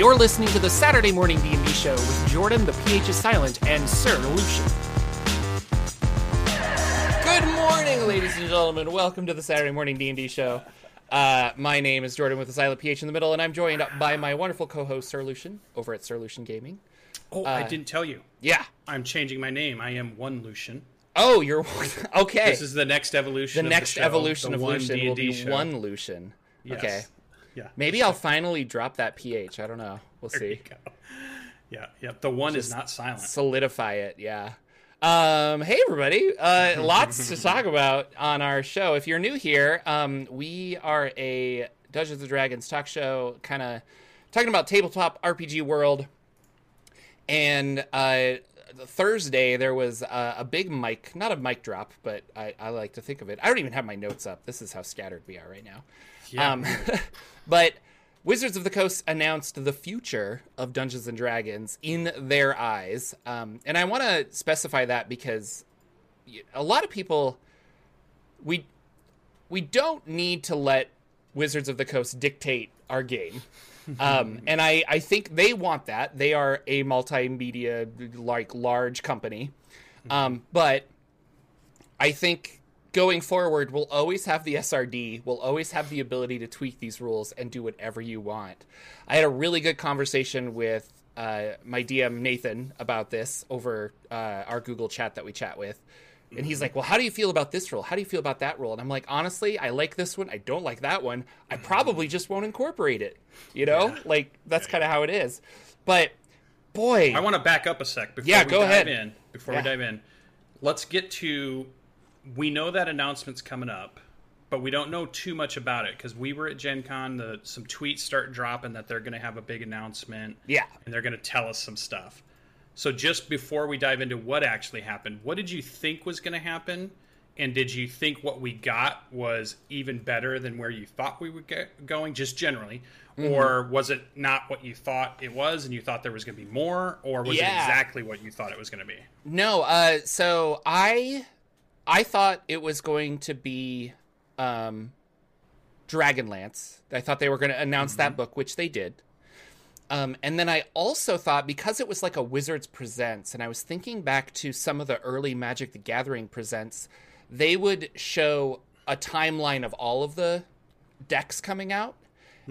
You're listening to the Saturday Morning D&D Show with Jorphdan, the PH is silent, and Sir Lucien. Good morning, ladies and gentlemen. Welcome to the Saturday Morning D&D Show. Uh, my name is Jorphdan with the silent PH in the middle, and I'm joined by my wonderful co-host Sir Lucien over at Sir Lucien Gaming. Oh, I didn't tell you. Yeah. I'm changing my name. I am one Lucien. Oh, you're okay. This is the next evolution. the of next show, evolution the of one Lucien will D&D be show. one Lucien. Yes. Okay. Yeah. Maybe I'll finally drop that PH. I don't know. We'll There you see. go. Yeah. Yeah. The one Just is not silent. solidify it yeah um hey everybody uh lots to talk about on our show if you're new here um we are a dungeons and dragons talk show kind of talking about tabletop rpg world and uh thursday there was uh, a big mic not a mic drop but I, I like to think of it i don't even have my notes up this is how scattered we are right now Yeah. um, but Wizards of the Coast announced the future of Dungeons and Dragons in their eyes, um, and I want to specify that because a lot of people we we don't need to let Wizards of the Coast dictate our game. Um, and I, I think they want that. They are a multimedia like large company. Um, but I think going forward, we'll always have the SRD. We'll always have the ability to tweak these rules and do whatever you want. I had a really good conversation with uh, my DM Nathan about this over uh, our Google chat that we chat with. And he's like, Well, how do you feel about this rule? How do you feel about that rule? And I'm like, Honestly, I like this one. I don't like that one. I probably just won't incorporate it. You know? Like, that's kind of how it is. But boy. I want to back up a sec before Yeah, we go dive ahead. in. Before Yeah. we dive in, let's get to. We know that announcement's coming up, but we don't know too much about it because we were at Gen Con. The, some tweets start dropping that they're going to have a big announcement. Yeah. and they're going to tell us some stuff. So just before we dive into what actually happened, what did you think was going to happen? And did you think what we got was even better than where you thought we were get going, just generally? Mm-hmm. Or was it not what you thought it was and you thought there was going to be more? Or was Yeah. it exactly what you thought it was going to be? No, uh, so I I thought it was going to be um, Dragonlance. I thought they were going to announce that book, which they did. Um, and then I also thought because it was like a Wizards Presents, and I was thinking back to some of the early Magic the Gathering Presents, they would show a timeline of all of the decks coming out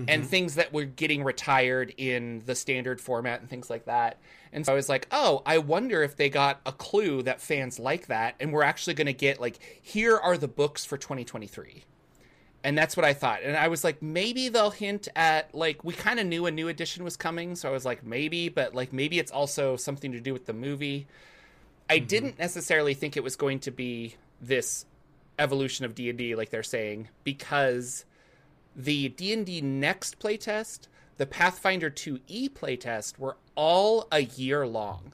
and mm-hmm. things that were getting retired in the standard format and things like that. And so I was like, oh, I wonder if they got a clue that fans like that, and we're actually going to get like, here are the books for 2023. And that's what I thought. And I was like, maybe they'll hint at like we kind of knew a new edition was coming, so I was like, maybe, but like maybe it's also something to do with the movie. I mm-hmm. didn't necessarily think it was going to be this evolution of D&D like they're saying because the D&D Next playtest, the Pathfinder 2e playtest were all a year long.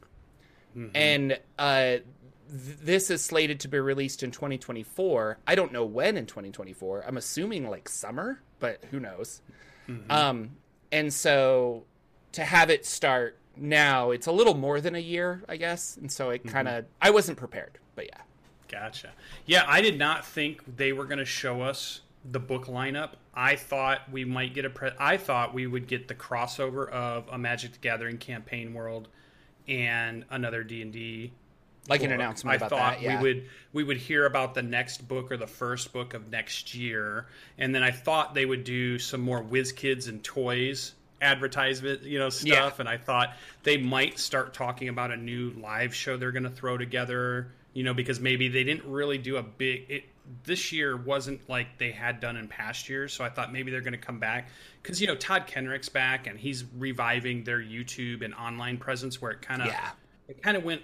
And uh, th- this is slated to be released in 2024. I don't know when in 2024. I'm assuming like summer, but who knows. Um, and so to have it start now, it's a little more than a year, I guess. And so it kind of, I wasn't prepared, but yeah. Gotcha. Yeah, I did not think they were going to show us the book lineup. I thought we might get a. Pre- I thought we would get the crossover of a Magic the Gathering campaign world and another D and D. Like an announcement I about thought that. Yeah. we would we would hear about the next book or the first book of next year, and then I thought they would do some more WizKids and toys advertisement, you know, stuff. Yeah. And I thought they might start talking about a new live show they're going to throw together, you know, because maybe they didn't really do a big. It, this year wasn't like they had done in past years, so I thought maybe they're going to come back because you know Todd Kenreck's back and he's reviving their YouTube and online presence where it kind of Yeah. it kind of went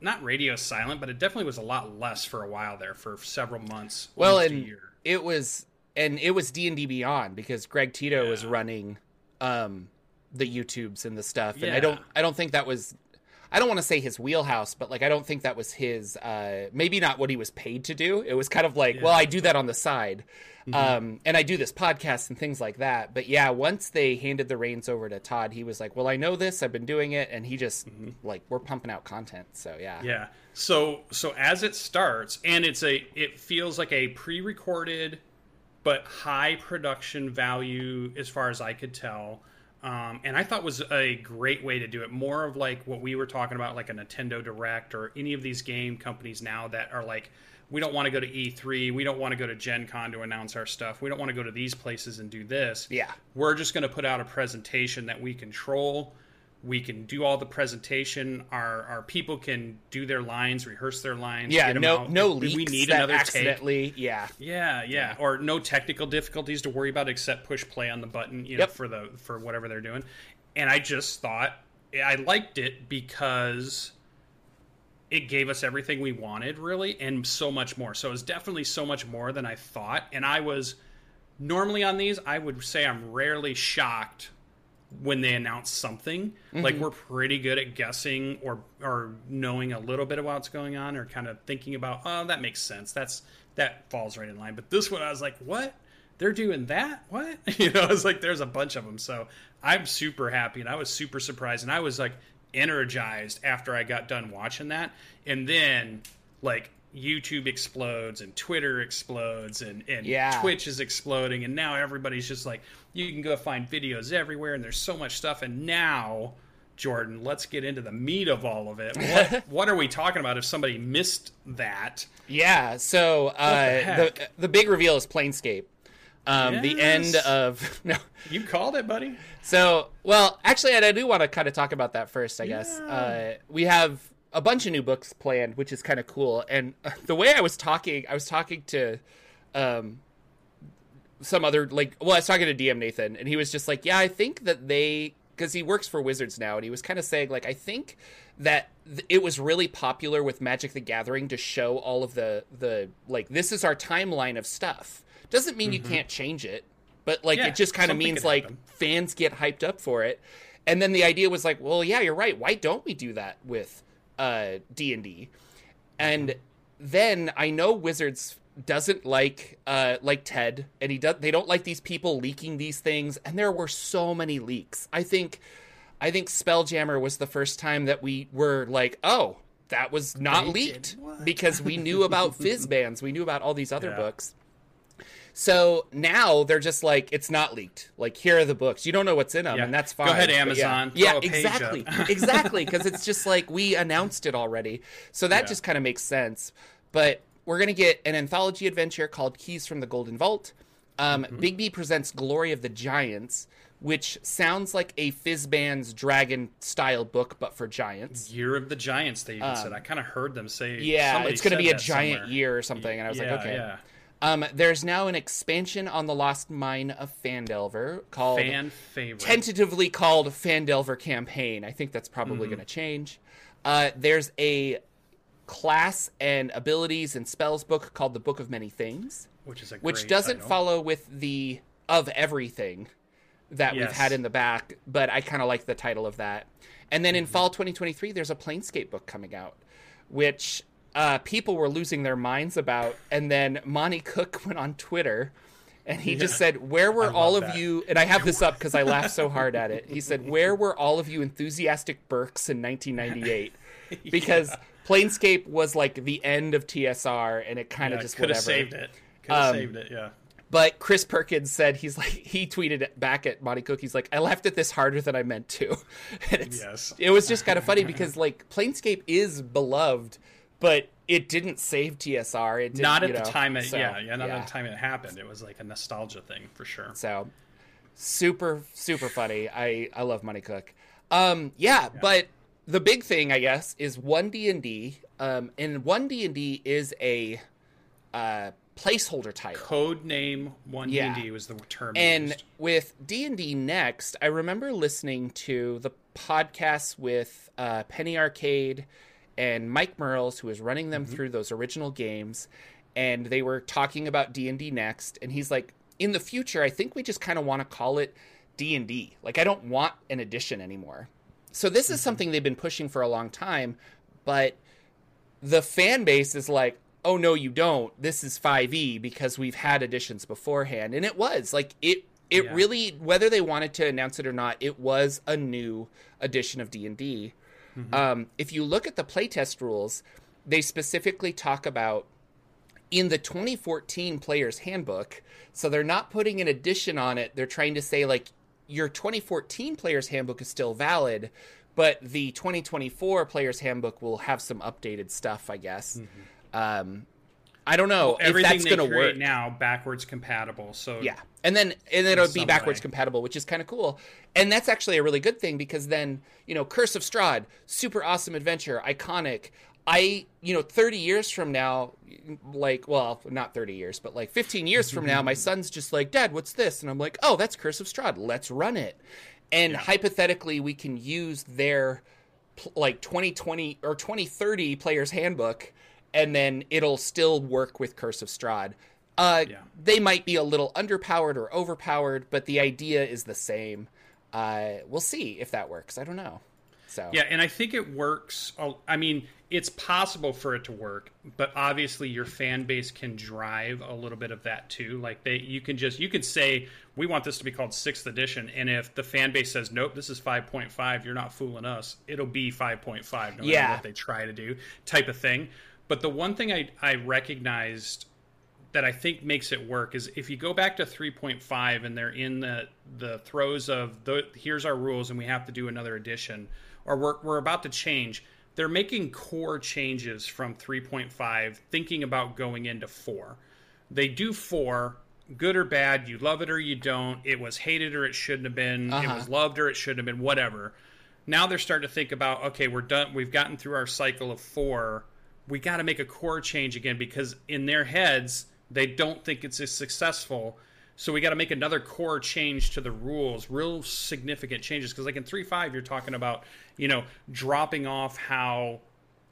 not radio silent, but it definitely was a lot less for a while there for several months. well and it was and it was d&d beyond because greg tito was running um the youtubes and the stuff and i don't i don't think that was i don't want to say his wheelhouse but like i don't think that was his uh maybe not what he was paid to do. It was kind of like well i do that on the side um and i do this podcast and things like that. But yeah once they handed the reins over to todd he was like well i know this. I've been doing it. And he just like we're pumping out content. So yeah. Yeah. So so as it starts, and it's a it feels like a pre-recorded but high production value as far as I could tell. Um, and I thought was a great way to do it. More of like what we were talking about, like a Nintendo Direct or any of these game companies now that are like, we don't want to go to E3, we don't want to go to Gen Con to announce our stuff, we don't want to go to these places and do this. Yeah. We're just going to put out a presentation that we control we can do all the presentation. Our our people can do their lines, rehearse their lines. Yeah, no out. no leaks. we need another accidentally. take. Yeah, yeah, yeah, or no technical difficulties to worry about except push play on the button. You know, Yep. for the for whatever they're doing. And I just thought I liked it because it gave us everything we wanted, really, and so much more. So it was definitely so much more than I thought. And I was normally on these, I would say I'm rarely shocked when they announce something. Like mm-hmm. we're pretty good at guessing or or knowing a little bit of what's going on or kind of thinking about, oh, that makes sense. That's that falls right in line. But this one I was like, what? They're doing that? What? You know, it's like there's a bunch of them. So I'm super happy and I was super surprised and I was like energized after I got done watching that. And then like YouTube explodes and Twitter explodes and, and Yeah. Twitch is exploding and now everybody's just like you can go find videos everywhere and there's so much stuff and now Jorphdan, let's get into the meat of all of it. What what are we talking about if somebody missed that? yeah. So uh, the, heck? the big reveal is Planescape. Um, The end of no. You called it, buddy. So well, actually, I do want to kind of talk about that first. I guess uh, we have a bunch of new books planned, which is kind of cool. And uh, the way I was talking, I was talking to. Um, some other like well i was talking to dm nathan and he was just like yeah i think that they because he works for wizards now and he was kind of saying like i think that th- it was really popular with magic the gathering to show all of the the like this is our timeline of stuff doesn't mean you can't change it but like Yeah, it just kind of means like happen. fans get hyped up for it and then the idea was like well yeah you're right why don't we do that with uh d&d and then I know Wizards doesn't like uh like Ted and he does they don't like these people leaking these things and there were so many leaks. I think I think Spelljammer was the first time that we were like, "Oh, that was not They leaked because we knew about Fizban's, we knew about all these other Yeah. books." So now they're just like, it's not leaked. Like, here are the books. You don't know what's in them, Yeah. and that's fine. Go ahead, But yeah. Amazon. Yeah, page exactly, exactly. Because it's just like we announced it already, so that Yeah. just kind of makes sense. But we're gonna get an anthology adventure called Keys from the Golden Vault. Um, Mm-hmm. Bigby presents Glory of the Giants, which sounds like a Fizban's Dragon style book, but for giants. Year of the Giants, they even said. I kind of heard them say. Um, Yeah, it's gonna be a giant somewhere. year or something, and I was yeah, like, okay. Yeah. Um, there's now an expansion on the Lost Mine of Phandelver called Fan favorite. tentatively called Phandelver Campaign. I think that's probably Mm-hmm. going to change. Uh, there's a class and abilities and spells book called the Book of Many Things, which is a which doesn't title. follow with the of everything that we've had in the back, but I kind of like the title of that. And then in Mm-hmm. fall 2023, there's a Planescape book coming out, which uh, people were losing their minds about. And then Monte Cook went on Twitter and he just said, Where were all of that. you? And I have this up because I laughed so hard at it. He said, Where were all of you enthusiastic berks in 1998? Because Planescape was like the end of TSR and it kind of Yeah, just could whatever. have saved it. Could have Um, saved it. Yeah. But Chris Perkins said he's like he tweeted it back at Monte Cook. He's like, I left it this harder than I meant to. And it's, Yes. it was just kind of funny because like Planescape is beloved, but it didn't save TSR. It didn't, Not at the know, time. It, so, yeah, yeah. Not at the time it happened. It was like a nostalgia thing for sure. So super super funny. I I love Monte Cook. Um yeah, but the big thing I guess is one D and D. Um, and one D and D is a uh placeholder title. Code name one D yeah. D was the term. and used. with d&d next i remember listening to the podcasts with uh, penny arcade and mike mearls who was running them mm-hmm. through those original games and they were talking about d&d next and he's like in the future i think we just kind of want to call it d&d like i don't want an edition anymore so this is mm-hmm. something they've been pushing for a long time but the fan base is like, oh no, you don't. This is 5e because we've had editions beforehand, and it was like it. It Yeah. really, whether they wanted to announce it or not, it was a new edition of D and D. Um, If you look at the playtest rules, they specifically talk about in the 2014 player's handbook. So they're not putting an addition on it. They're trying to say like your 2014 player's handbook is still valid, but the 2024 player's handbook will have some updated stuff, I guess. Mm-hmm. Um, I don't know well, if that's going to work now backwards compatible. So yeah, and then and then it'll be backwards way. compatible, which is kind of cool. And that's actually a really good thing because then you know, Curse of Strahd, super awesome adventure, iconic. I you know, thirty years from now, like well, not thirty years, but like fifteen years from now, my son's just like, Dad, what's this? And I'm like, Oh, that's Curse of Strahd. Let's run it. And yeah. hypothetically, we can use their like 2020 or 2030 player's handbook and then it'll still work with Curse of Strahd. Uh, yeah. They might be a little underpowered or overpowered, but the idea is the same. Uh, we'll see if that works. I don't know. So yeah, and I think it works. I mean, it's possible for it to work, but obviously your fan base can drive a little bit of that too. Like they, you can just you could say we want this to be called sixth edition, and if the fan base says nope, this is five point five, you're not fooling us. It'll be five point five, no matter what they try to do, type of thing. But the one thing I, I recognized that I think makes it work is if you go back to 3.5 and they're in the the throes of the here's our rules and we have to do another edition or we're we're about to change they're making core changes from 3.5 thinking about going into 4 they do 4 good or bad you love it or you don't it was hated or it shouldn't have been uh-huh. it was loved or it shouldn't have been whatever now they're starting to think about okay we're done we've gotten through our cycle of 4 we got to make a core change again because in their heads they don't think it's as successful. So we got to make another core change to the rules, real significant changes. Because like in three five, you're talking about you know dropping off how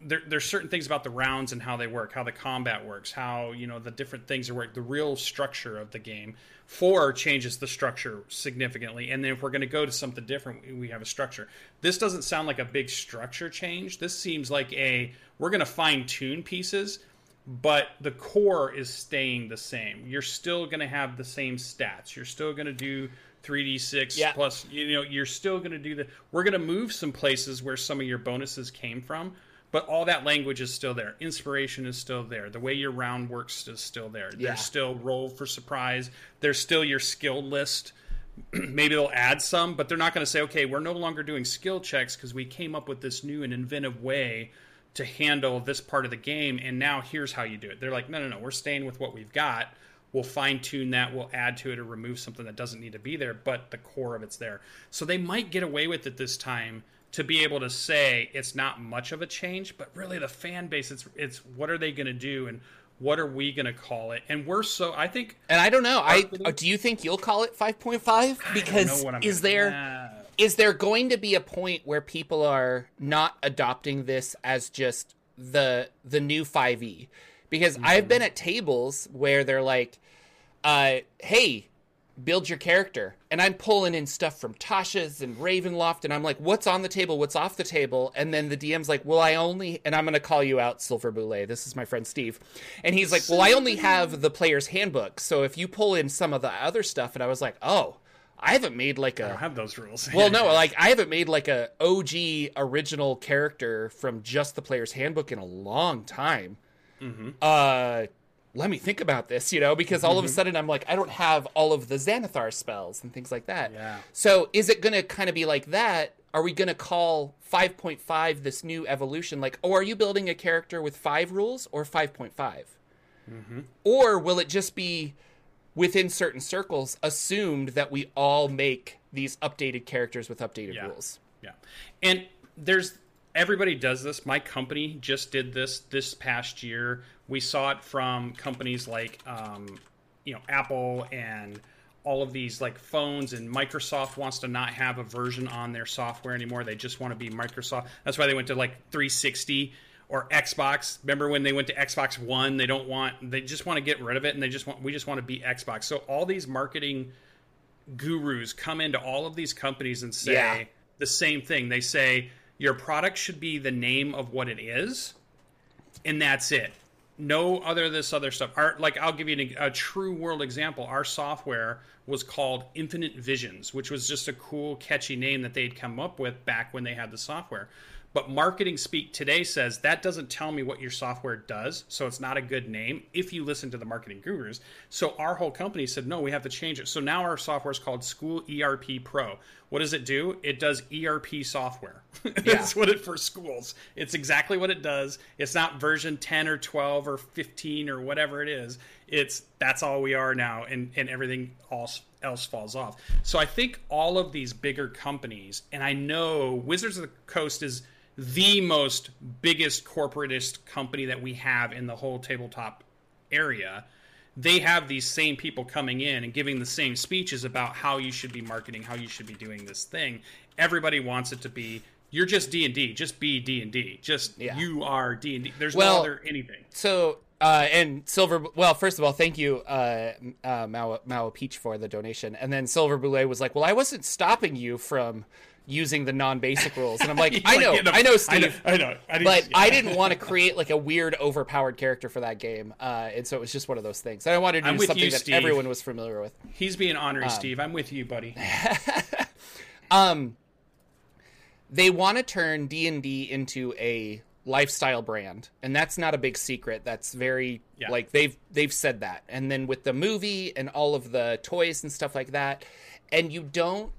there, there's certain things about the rounds and how they work, how the combat works, how you know the different things are work, the real structure of the game. Four changes the structure significantly, and then if we're going to go to something different, we have a structure. This doesn't sound like a big structure change. This seems like a we're going to fine tune pieces, but the core is staying the same. You're still going to have the same stats. You're still going to do 3d6 yeah. plus you know you're still going to do the we're going to move some places where some of your bonuses came from but all that language is still there. Inspiration is still there. The way your round works is still there. Yeah. There's still roll for surprise. There's still your skill list. Maybe they'll add some, but they're not going to say, okay, we're no longer doing skill checks because we came up with this new and inventive way to handle this part of the game, and now here's how you do it. They're like, no, no, no, we're staying with what we've got. We'll fine tune that. We'll add to it or remove something that doesn't need to be there, but the core of it's there. So they might get away with it this time to be able to say it's not much of a change, but really the fan base, it's it's what are they going to do and what are we going to call it? And we're so I think, and I don't know. I do you think you'll call it five point five? Because is there nah. is there going to be a point where people are not adopting this as just the the new five e? Because mm-hmm. I've been at tables where they're like, uh, "Hey, build your character. And I'm pulling in stuff from Tasha's and Ravenloft, and I'm like, what's on the table? What's off the table? And then the DM's like, well, I only, and I'm going to call you out, Silver Boule. This is my friend Steve. And he's like, well, I only have the player's handbook. So if you pull in some of the other stuff, and I was like, oh, I haven't made like a. I don't have those rules. well, no, like I haven't made like a OG original character from just the player's handbook in a long time. Mm-hmm. Uh, let me think about this, you know, because all of a mm-hmm. sudden I'm like, I don't have all of the Xanathar spells and things like that. Yeah. So is it going to kind of be like that? Are we going to call 5.5 this new evolution? Like, oh, are you building a character with five rules or 5.5? Mm-hmm. Or will it just be within certain circles assumed that we all make these updated characters with updated yeah. rules? Yeah. And there's everybody does this. My company just did this this past year. We saw it from companies like um, you know Apple and all of these like phones and Microsoft wants to not have a version on their software anymore. They just want to be Microsoft. That's why they went to like 360 or Xbox. Remember when they went to Xbox One? They don't want. They just want to get rid of it, and they just want. We just want to be Xbox. So all these marketing gurus come into all of these companies and say yeah. the same thing. They say your product should be the name of what it is, and that's it. No other this other stuff. Our, like I'll give you a, a true world example. Our software was called Infinite Visions, which was just a cool, catchy name that they'd come up with back when they had the software. But marketing speak today says that doesn't tell me what your software does, so it's not a good name if you listen to the marketing gurus. So our whole company said, no, we have to change it. So now our software is called School ERP Pro. What does it do? It does ERP software. That's what it for schools. It's exactly what it does. It's not version 10 or 12 or 15 or whatever it is. It's that's all we are now, and and everything else else falls off. So I think all of these bigger companies, and I know Wizards of the Coast is the most biggest corporatist company that we have in the whole tabletop area. They have these same people coming in and giving the same speeches about how you should be marketing how you should be doing this thing. Everybody wants it to be you're just d&d just be d&d just yeah. you are d&d there's well, no other anything. so uh, and silver well first of all thank you uh, uh, Mao, Mao peach for the donation. And then silver boulet was like well i wasn't stopping you from using the non-basic rules and i'm like i know i know steve i know, I know. but yeah. i didn't want to create like a weird overpowered character for that game uh, and so it was just one of those things i wanted to do something you, that Steve. everyone was familiar with he's being honorary um, steve i'm with you buddy um they want to turn d&d into a lifestyle brand and that's not a big secret that's very yeah. like they've they've said that and then with the movie and all of the toys and stuff like that and you don't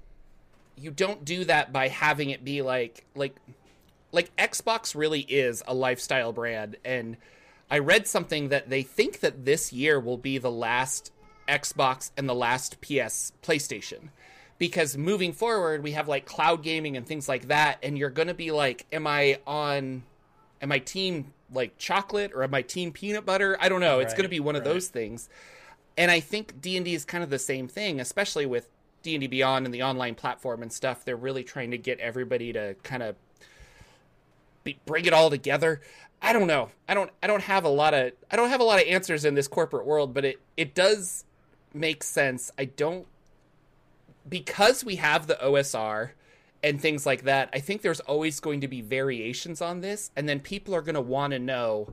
you don't do that by having it be like like like Xbox really is a lifestyle brand and I read something that they think that this year will be the last Xbox and the last PS PlayStation because moving forward we have like cloud gaming and things like that and you're going to be like am I on am I team like chocolate or am I team peanut butter? I don't know. Right, it's going to be one right. of those things. And I think D&D is kind of the same thing, especially with D&D Beyond and the online platform and stuff, they're really trying to get everybody to kind of be, bring it all together. I don't know. I don't I don't have a lot of I don't have a lot of answers in this corporate world, but it it does make sense. I don't because we have the OSR and things like that. I think there's always going to be variations on this and then people are going to want to know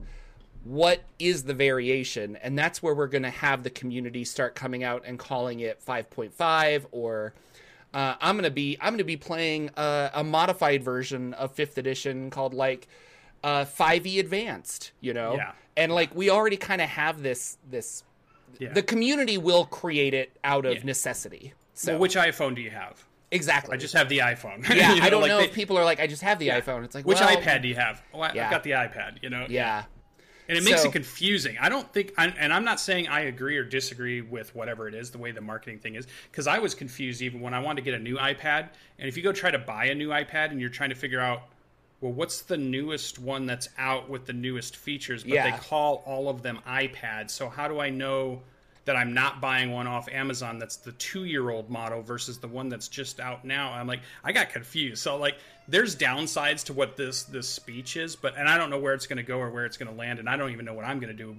what is the variation and that's where we're going to have the community start coming out and calling it 5.5 or uh, i'm going to be i'm going to be playing a, a, modified version of fifth edition called like uh, 5e advanced you know yeah. and like we already kind of have this this yeah. the community will create it out of yeah. necessity so well, which iphone do you have Exactly. I just have the iPhone. Yeah, you know, I don't like know they, if people are like, I just have the yeah. iPhone. It's like, which well, iPad do you have? Oh, I, have got the iPad. You know. Yeah and it makes so, it confusing. I don't think, and I'm not saying I agree or disagree with whatever it is, the way the marketing thing is, because I was confused even when I wanted to get a new iPad. And if you go try to buy a new iPad and you're trying to figure out, well, what's the newest one that's out with the newest features, but yeah. they call all of them iPads. So how do I know that I'm not buying one off Amazon that's the two year old model versus the one that's just out now. I'm like, I got confused. So like, there's downsides to what this this speech is, but and I don't know where it's going to go or where it's going to land, and I don't even know what I'm going to do.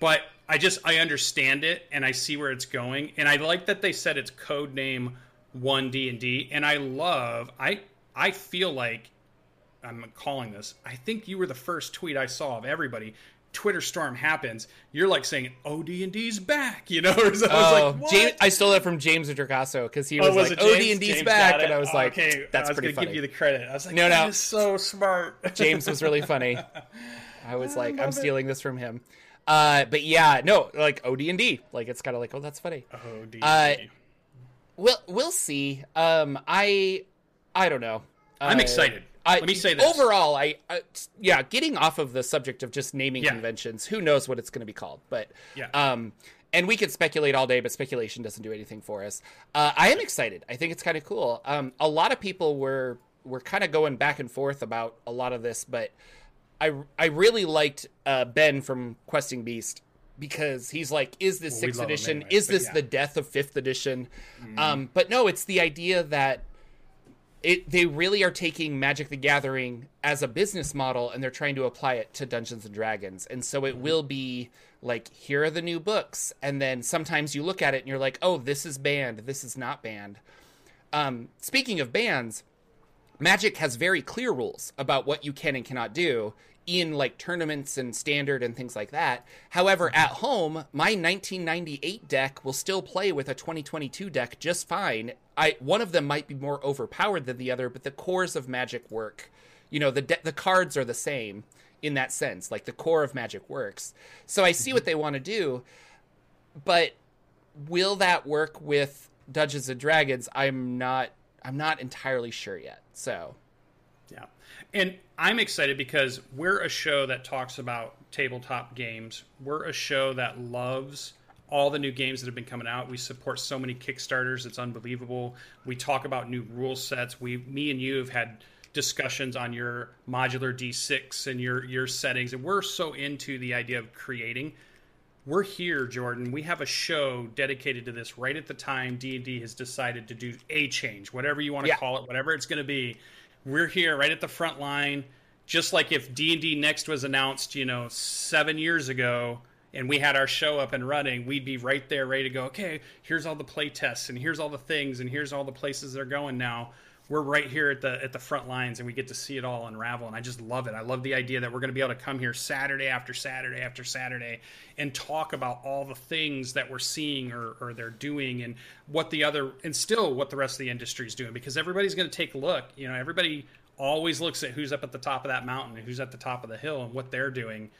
But I just I understand it and I see where it's going, and I like that they said it's code name one D and D, and I love I I feel like I'm calling this. I think you were the first tweet I saw of everybody Twitter storm happens, you're like saying OD and D's back, you know? so I, oh, like, James, I stole that from James Introcaso because he was, oh, was like OD and D's back, and I was like, okay, that's I was pretty funny. Give you the credit. I was like, no, no, so smart. James was really funny. I was like, I'm stealing this from him. Uh, but yeah, no, like OD and D, like it's kind of like, oh, that's funny. OD. Uh, we'll we'll see. Um, I I don't know. I'm uh, excited. I, Let me say this. Overall, I, I, yeah, getting off of the subject of just naming yeah. conventions, who knows what it's going to be called, but yeah. Um, and we could speculate all day, but speculation doesn't do anything for us. Uh, I am excited. I think it's kind of cool. Um, a lot of people were were kind of going back and forth about a lot of this, but I I really liked uh, Ben from Questing Beast because he's like, is this well, sixth edition? Is this yeah. the death of fifth edition? Mm. Um, but no, it's the idea that it they really are taking Magic the Gathering as a business model and they're trying to apply it to Dungeons and Dragons. And so it will be like here are the new books and then sometimes you look at it and you're like, "Oh, this is banned, this is not banned." Um, speaking of bans, Magic has very clear rules about what you can and cannot do in like tournaments and standard and things like that. However, at home, my 1998 deck will still play with a 2022 deck just fine. I one of them might be more overpowered than the other, but the cores of Magic work You know, the de- the cards are the same in that sense. Like the core of Magic works. So I see what mm-hmm. they want to do, but will that work with Dungeons and Dragons? I'm not. I'm not entirely sure yet. So yeah. And I'm excited because we're a show that talks about tabletop games. We're a show that loves all the new games that have been coming out. We support so many Kickstarters, it's unbelievable. We talk about new rule sets. We me and you have had discussions on your modular D6 and your your settings and we're so into the idea of creating. We're here, Jorphdan. We have a show dedicated to this right at the time D&D has decided to do a change, whatever you want to yeah. call it, whatever it's going to be we're here right at the front line just like if d&d next was announced you know seven years ago and we had our show up and running we'd be right there ready to go okay here's all the play tests and here's all the things and here's all the places they're going now we're right here at the at the front lines and we get to see it all unravel and I just love it. I love the idea that we're going to be able to come here Saturday after Saturday after Saturday and talk about all the things that we're seeing or, or they're doing and what the other and still what the rest of the industry is doing because everybody's going to take a look. You know, everybody always looks at who's up at the top of that mountain and who's at the top of the hill and what they're doing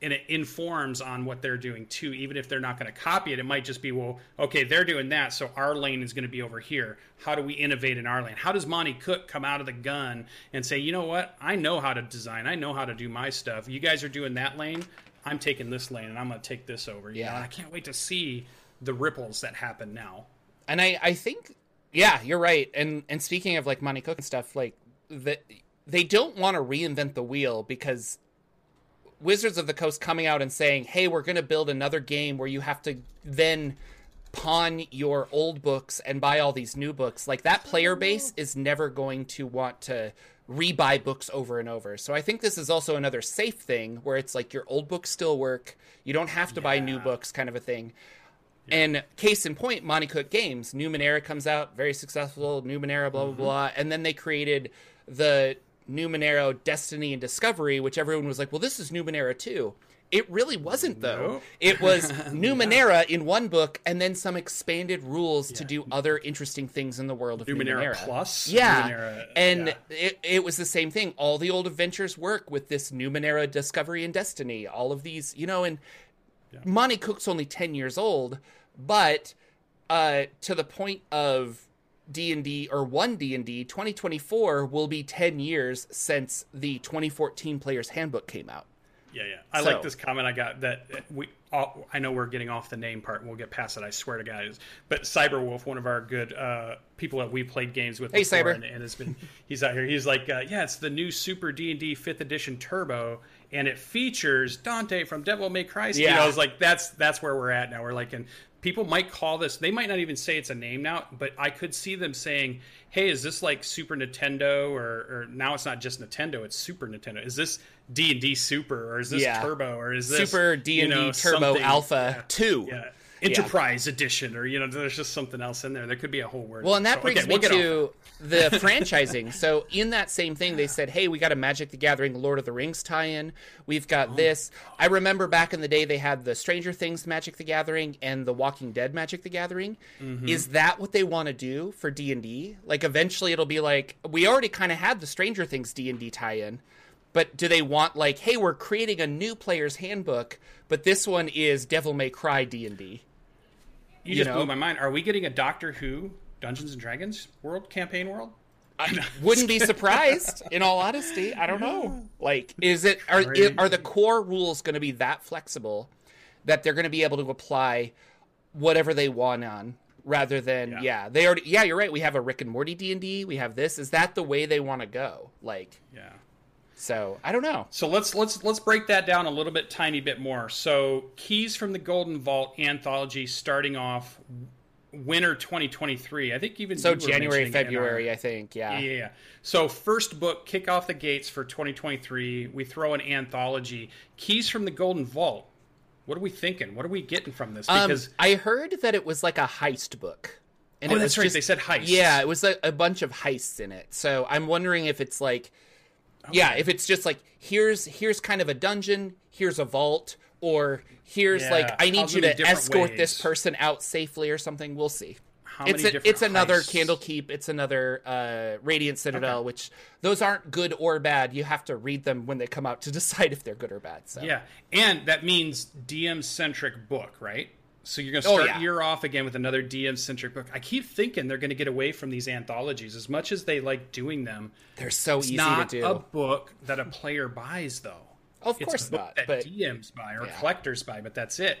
and it informs on what they're doing too. Even if they're not going to copy it it might just be well okay they're doing that so our lane is going to be over here. How do we innovate in our lane? How does monte cook come out of the gun and say you know what? I know how to design. I know how to do my stuff. You guys are doing that lane. I'm taking this lane and i'm going to take this over. Yeah know? i can't wait to see the ripples that happen now. And i i think yeah you're right. And and speaking of like monte cook and stuff like the they don't want to reinvent the wheel because Wizards of the Coast coming out and saying, "Hey, we're going to build another game where you have to then pawn your old books and buy all these new books." Like that player base is never going to want to rebuy books over and over. So I think this is also another safe thing where it's like your old books still work. You don't have to yeah. buy new books kind of a thing. Yeah. And case in point, Monte Cook Games, Numenera comes out, very successful, Numenera, blah, blah, mm-hmm. blah. And then they created the Numenera Destiny and Discovery, which everyone was like, well, this is Numenera too. It really wasn't though. No. It was Numenera yeah. in one book, and then some expanded rules yeah. to do other interesting things in the world of Numenera. Numenera. Plus, yeah, Numenera, and yeah. It, it was the same thing. All the old adventures work with this Numenera Discovery and Destiny. All of these, you know, and Monte Cook's only ten years old, but uh, to the point of D&D or one D&D 2024 will be 10 years since the 2014 players handbook came out. Yeah, yeah. I so, like this comment I got that we all, I know we're getting off the name part and we'll get past it. I swear to guys. But Cyberwolf, one of our good uh, people that we played games with hey, before, and, and, has been he's out here. He's like, uh, yeah, it's the new Super D and D Fifth Edition Turbo, and it features Dante from Devil May Cry. Yeah. You know, I was like, that's that's where we're at now. We're like, and people might call this they might not even say it's a name now but i could see them saying hey is this like super nintendo or, or now it's not just nintendo it's super nintendo. Is this d&d super or is this yeah. turbo or is this super d&d you know, turbo alpha yeah, 2 yeah enterprise yeah. edition or you know there's just something else in there. There could be a whole word. Well and that so, brings okay, me we'll to the franchising. So in that same thing they said hey we got a magic the gathering lord of the rings tie-in. We've got oh, this. I remember back in the day they had the stranger things magic the gathering and the walking dead magic the gathering. Mm-hmm. is that what they want to do for d&d like eventually it'll be like we already kind of had the stranger things d&d tie-in but do they want like hey we're creating a new player's handbook but this one is devil may cry d&d you, you just know? blew my mind. Are we getting a Doctor Who Dungeons and Dragons world campaign world? I wouldn't be surprised. In all honesty, I don't know. Like, is it are are the core rules going to be that flexible that they're going to be able to apply whatever they want on, rather than yeah. yeah, they already yeah you're right. We have a Rick and Morty D and D. We have this. Is that the way they want to go? Like, yeah. So I don't know. So let's let's let's break that down a little bit, tiny bit more. So keys from the Golden Vault anthology, starting off winter 2023. I think even so January February. Our, I think yeah. yeah. Yeah. So first book, kick off the gates for 2023. We throw an anthology, keys from the Golden Vault. What are we thinking? What are we getting from this? Um, because um, I heard that it was like a heist book. And oh, that's right. Just, they said heist. Yeah, it was a, a bunch of heists in it. So I'm wondering if it's like Okay. Yeah, if it's just like here's here's kind of a dungeon, here's a vault, or here's yeah, like I need you to escort ways. this person out safely or something. We'll see. how it's many a, it's another. Candlekeep. It's another uh, Radiant Citadel, Okay. which those aren't good or bad. You have to read them when they come out to decide if they're good or bad. So Yeah, and that means DM centric book, right? So you're going to Oh, start yeah. year off again with another DM centric book. I keep thinking they're going to get away from these anthologies as much as they like doing them. they're so easy to do. a book that a player buys, though. Of It's course not, That but- DMs buy or Yeah. collectors buy, but that's it.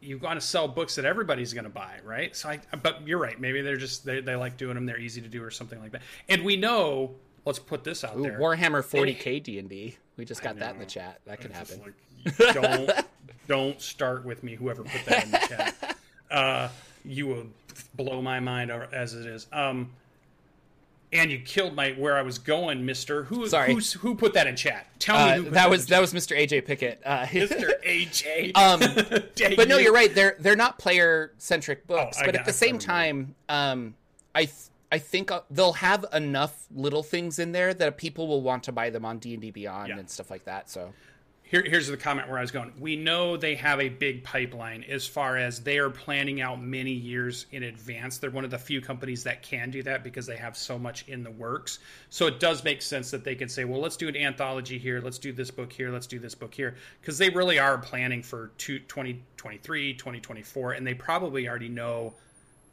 You want to sell books that everybody's going to buy, right? So, I, but you're right. Maybe they're just they, they like doing them. They're easy to do or something like that. And we know. Let's put this out Ooh, there. Warhammer 40k D and D. We just got that in the chat. That could happen. like, don't don't start with me. Whoever put that in the chat, uh, you will blow my mind as it is. Um, and you killed my where I was going, Mister. Who Sorry. who's, who put that in chat? Tell Uh, me who that was that was Mr. AJ Pickett. Uh, Mister AJ. Um, but no, you. you're right. They're they're not player centric books. Oh, but got- at the same time, um, I th- I think uh, they'll have enough little things in there that people will want to buy them on D and D Beyond Yeah. and stuff like that. So Here, here's the comment where I was going. We know they have a big pipeline as far as they are planning out many years in advance. They're one of the few companies that can do that because they have so much in the works. So it does make sense that they can say, well, let's do an anthology here. Let's do this book here. Let's do this book here. Because they really are planning for two, 2023, 2024, and they probably already know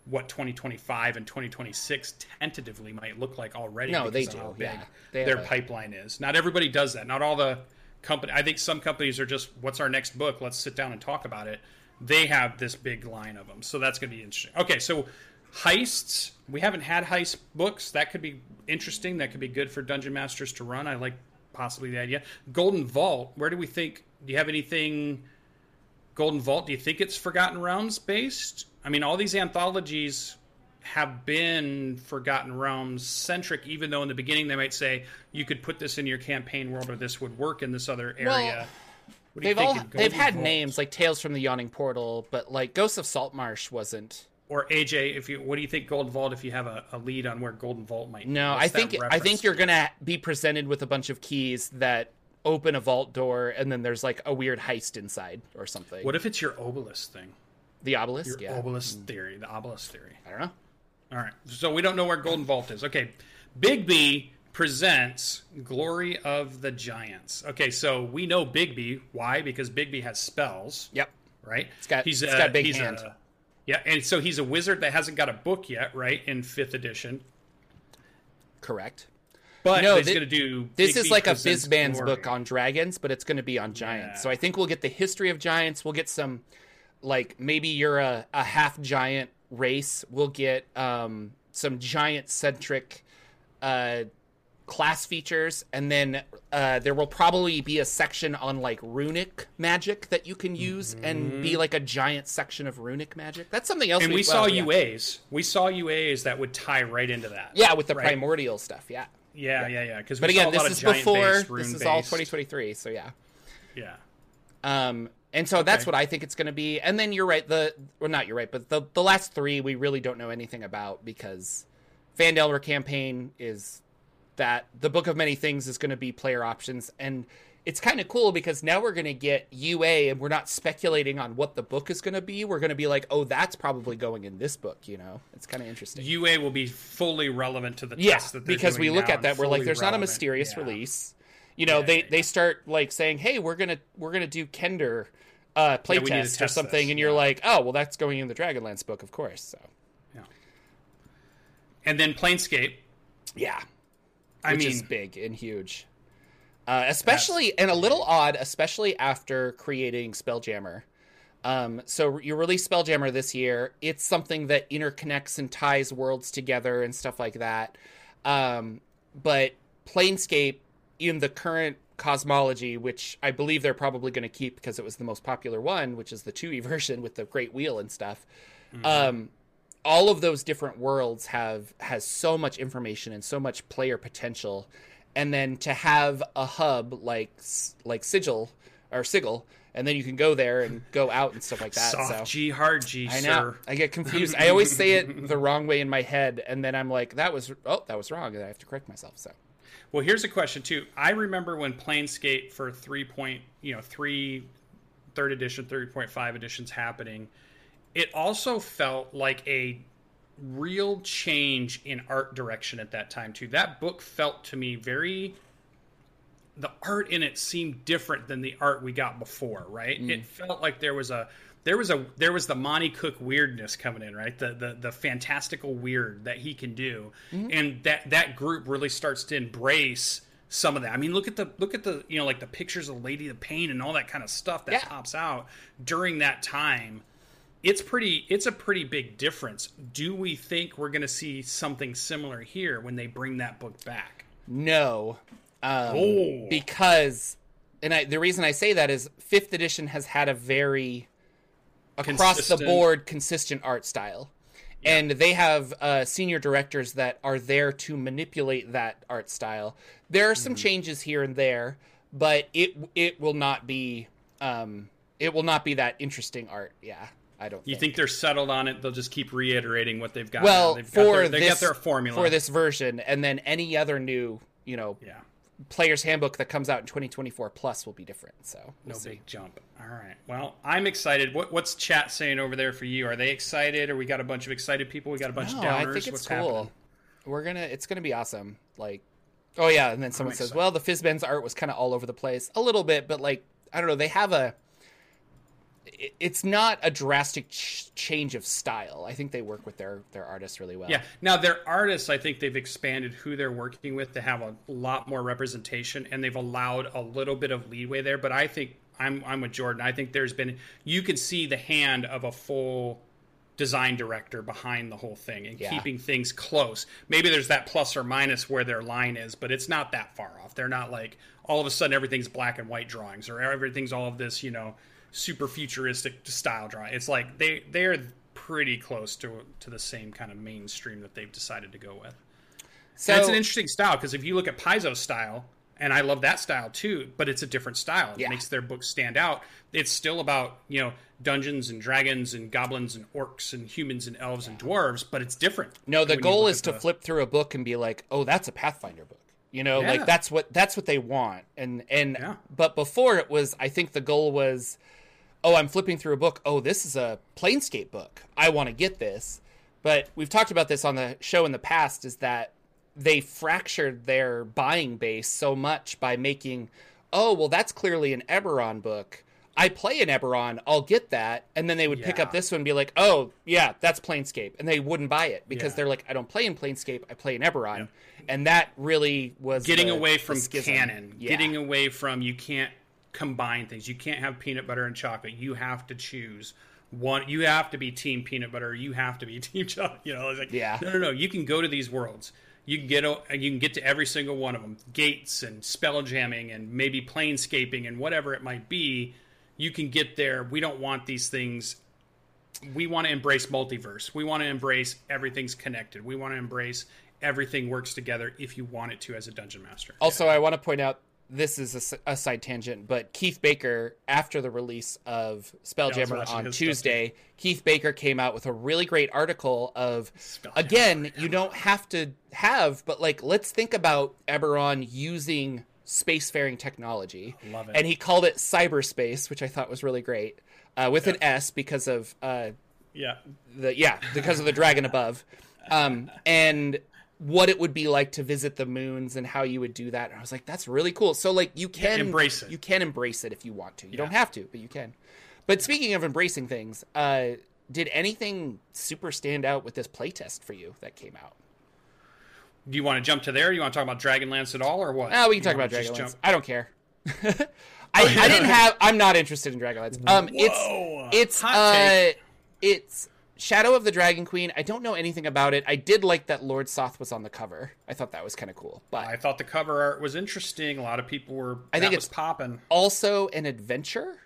what 2025 and 2026 tentatively might look like already. No, they do, how big yeah. Their a- pipeline is. Not everybody does that. Not all the company. I think some companies are just, "What's our next book? Let's sit down and talk about it." They have this big line of them, so that's going to be interesting. Okay, so heists. We haven't had heist books. That could be interesting. That could be good for dungeon masters to run. I like possibly the idea. Golden Vault. Where do we think? Do you have anything? Golden Vault. Do you think it's Forgotten Realms based? I mean, all these anthologies have been Forgotten Realms centric, even though in the beginning they might say you could put this in your campaign world or this would work in this other area. What do they've all they've had Vault? names like Tales from the Yawning Portal, but like Ghosts of Saltmarsh wasn't. Or AJ, if you what do you think Golden Vault? If you have a, a lead on where Golden Vault might, be? No, I think I think you're gonna be presented with a bunch of keys that open a vault door, and then there's like a weird heist inside or something. What if it's your obelisk thing? the obelisk? Your yeah, obelisk hmm. theory, the obelisk theory. I don't know. All right. So we don't know where Golden Vault is. Okay. Bigby presents Glory of the Giants. Okay, so we know Bigby. Why? Because Bigby has spells, Yep. right? It's got- he's it's got big he's hand. yeah, and so he's a wizard that hasn't got a book yet, right? In fifth edition, Correct. but No, he's going to do. This Big is B like a Glory. book on dragons, but it's going to be on giants. Yeah. So I think we'll get the history of giants. We'll get some, like maybe you're a, a half giant race. We'll get um, some giant centric uh, class features, and then uh, there will probably be a section on like runic magic that you can use, and be like a giant section of runic magic. That's something else. Mm-hmm. And we well, saw yeah. UAs. We saw UAs that would tie right into that. Yeah, with the Right. primordial stuff. Yeah. yeah, yeah, yeah. Because But again, this is before. This is all 2023. So yeah. Yeah. Um, and so that's what I think it's going to be. And then you're right. The well, not you're right, but the the last three we really don't know anything about because Phandelver campaign is that the Book of Many Things is going to be player options, and it's kind of cool because now we're going to get UA, and we're not speculating on what the book is going to be. We're going to be like, oh, that's probably going in this book. You know, it's kind of interesting. UA will be fully relevant to the Yeah, test that they're because we look at that, we're like, there's not a mysterious Yeah. release. You know, Yeah, they yeah, they start like saying, hey, we're gonna we're gonna do Kender uh, we need to playtest or something, this, and you're yeah. like, oh, well, that's going in the Dragonlance book, of course. So yeah. And then Planescape. yeah, I which mean, is big and huge. Uh, especially and a little odd, especially after creating Spelljammer. Um, so you release Spelljammer this year. It's something that interconnects and ties worlds together and stuff like that. Um, but Planescape in the current cosmology, which I believe they're probably going to keep because it was the most popular one, which is the 2e version with the Great Wheel and stuff. Um, all of those different worlds have has so much information and so much player potential and then to have a hub like like sigil or sigil and then you can go there and go out and stuff like that soft so G, hard G, I know. sir. I get confused. I always say it the wrong way in my head, and then I'm like, "That was oh, that was wrong," and I have to correct myself. So Well, here's a question too. I remember when Planescape for three point, you know, three, third edition, three point five editions happening. It also felt like a real change in art direction at that time too. That book felt to me very the art in it seemed different than the art we got before, right? Mm. It felt like there was a there was a there was the Monte Cook weirdness coming in, right? The the the fantastical weird that he can do, mm-hmm. and that that group really starts to embrace some of that. I mean, look at the look at the you know like the pictures of Lady of the Pain and all that kind of stuff that yeah. pops out during that time. It's pretty. It's a pretty big difference. Do we think we're going to see something similar here when they bring that book back? No, um, oh. because, and I, the reason I say that is fifth edition has had a very across consistent. the board consistent art style. Yeah. And they have uh, senior directors that are there to manipulate that art style. There are some mm-hmm. changes here and there, but it it will not be um, it will not be that interesting art. Yeah, I don't. You think. think. they're settled on it? They'll just keep reiterating what they've got. Well, they've for got their, they this, got their formula for this version, and then any other new, you know, yeah player's handbook that comes out in 2024 plus will be different. So we'll no see. big jump. All right. Well, I'm excited. What, what's chat saying over there for you? Are they excited? Or we got a bunch of excited people? We got a bunch no, of downers. I think it's what's cool. Happening? We're gonna. It's gonna be awesome. Like, oh yeah. And then someone says, "Well, the Fizban's art was kind of all over the place, a little bit, but like, I don't know. They have a it's not a drastic ch- change of style. I think they work with their their artists really well. Yeah. Now their artists, I think they've expanded who they're working with to have a lot more representation, and they've allowed a little bit of leeway there. But I think I'm I'm with Jordan. I think there's been you can see the hand of a full design director behind the whole thing and yeah. keeping things close. Maybe there's that plus or minus where their line is, but it's not that far off. They're not like all of a sudden everything's black and white drawings or everything's all of this, you know super futuristic style drawing. It's like they they're pretty close to to the same kind of mainstream that they've decided to go with. So and it's an interesting style because if you look at Paizo's style, and I love that style too, but it's a different style. It yeah. makes their books stand out. It's still about you know dungeons and dragons and goblins and orcs and humans and elves and dwarves, but it's different. No, the goal is to the... flip through a book and be like, oh, that's a Pathfinder book. You know, yeah. like that's what that's what they want. And and yeah. but before it was, I think the goal was oh, I'm flipping through a book. Oh, this is a Planescape book. I want to get this. But we've talked about this on the show in the past is that they fractured their buying base so much by making, oh, well, that's clearly an Eberron book. I play an Eberron, I'll get that. And then they would yeah. pick up this one and be like, oh, yeah, that's Planescape. And they wouldn't buy it because yeah. they're like, I don't play in Planescape, I play in Eberron. Yeah. And that really was getting the, away from canon, getting away from you can't combine things. You can't have peanut butter and chocolate. You have to choose one. You have to be team peanut butter. You have to be team chocolate. You know, it's like yeah. No, no, no. You can go to these worlds. You can get you can get to every single one of them. Gates and spell jamming and maybe planescaping and whatever it might be. You can get there. We don't want these things. We want to embrace multiverse. We want to embrace everything's connected. We want to embrace everything works together if you want it to as a dungeon master. Also. I want to point out this is a, a, side tangent, but Keith Baker, after the release of Spelljammer on Tuesday, Keith Baker came out with a really great article of, again, you don't have to have, but like, let's think about Eberron using spacefaring technology. Love it. And he called it Siberspace, which I thought was really great, uh, with yeah. an S because of, uh, yeah, the yeah because of the dragon above, um, and what it would be like to visit the moons and how you would do that. And I was like, that's really cool. So like you can yeah, embrace it. You can embrace it if you want to. You yeah. don't have to, but you can. But speaking of embracing things, uh, did anything super stand out with this playtest for you that came out? Do you want to jump to there? Do you want to talk about Dragonlance at all, or what? Oh, we can you talk about Dragonlance. I don't care. I, I, didn't have. I'm not interested in Dragonlance. Um, Whoa. it's it's uh, it's Shadow of the Dragon Queen, I don't know anything about it. I did like that Lord Soth was on the cover. I thought that was kind of cool. But I thought the cover art was interesting. A lot of people were. I think it's popping. Also, an adventure.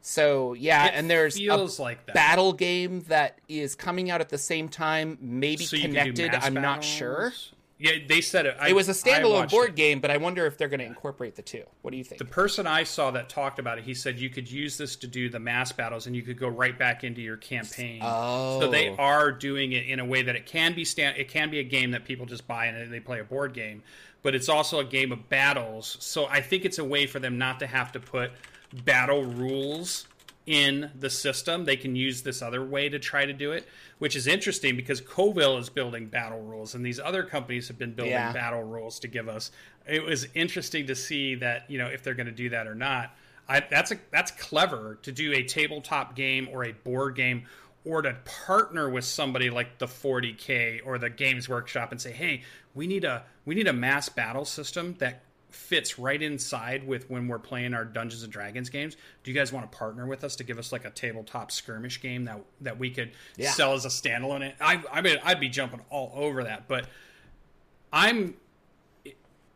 So yeah, it and there's feels a like battle game that is coming out at the same time, maybe so connected. I'm battles? not sure. Yeah, they said it. I, it was a standalone board it. game, but I wonder if they're going to incorporate the two. What do you think? The person I saw that talked about it, he said you could use this to do the mass battles, and you could go right back into your campaign. Oh, so they oh. are doing it in a way that it can be stand. It can be a game that people just buy and they play a board game, but it's also a game of battles. So I think it's a way for them not to have to put battle rules in the system. They can use this other way to try to do it, which is interesting because Coville is building battle rules, and these other companies have been building Yeah. battle rules to give us. It was interesting to see that you know if they're going to do that or not. I, that's a that's clever to do a tabletop game or a board game or to partner with somebody like the 40k or the games workshop and say hey we need a we need a mass battle system that fits right inside with when we're playing our dungeons and dragons games do you guys want to partner with us to give us like a tabletop skirmish game that that we could Yeah. sell as a standalone i i mean i'd be jumping all over that but i'm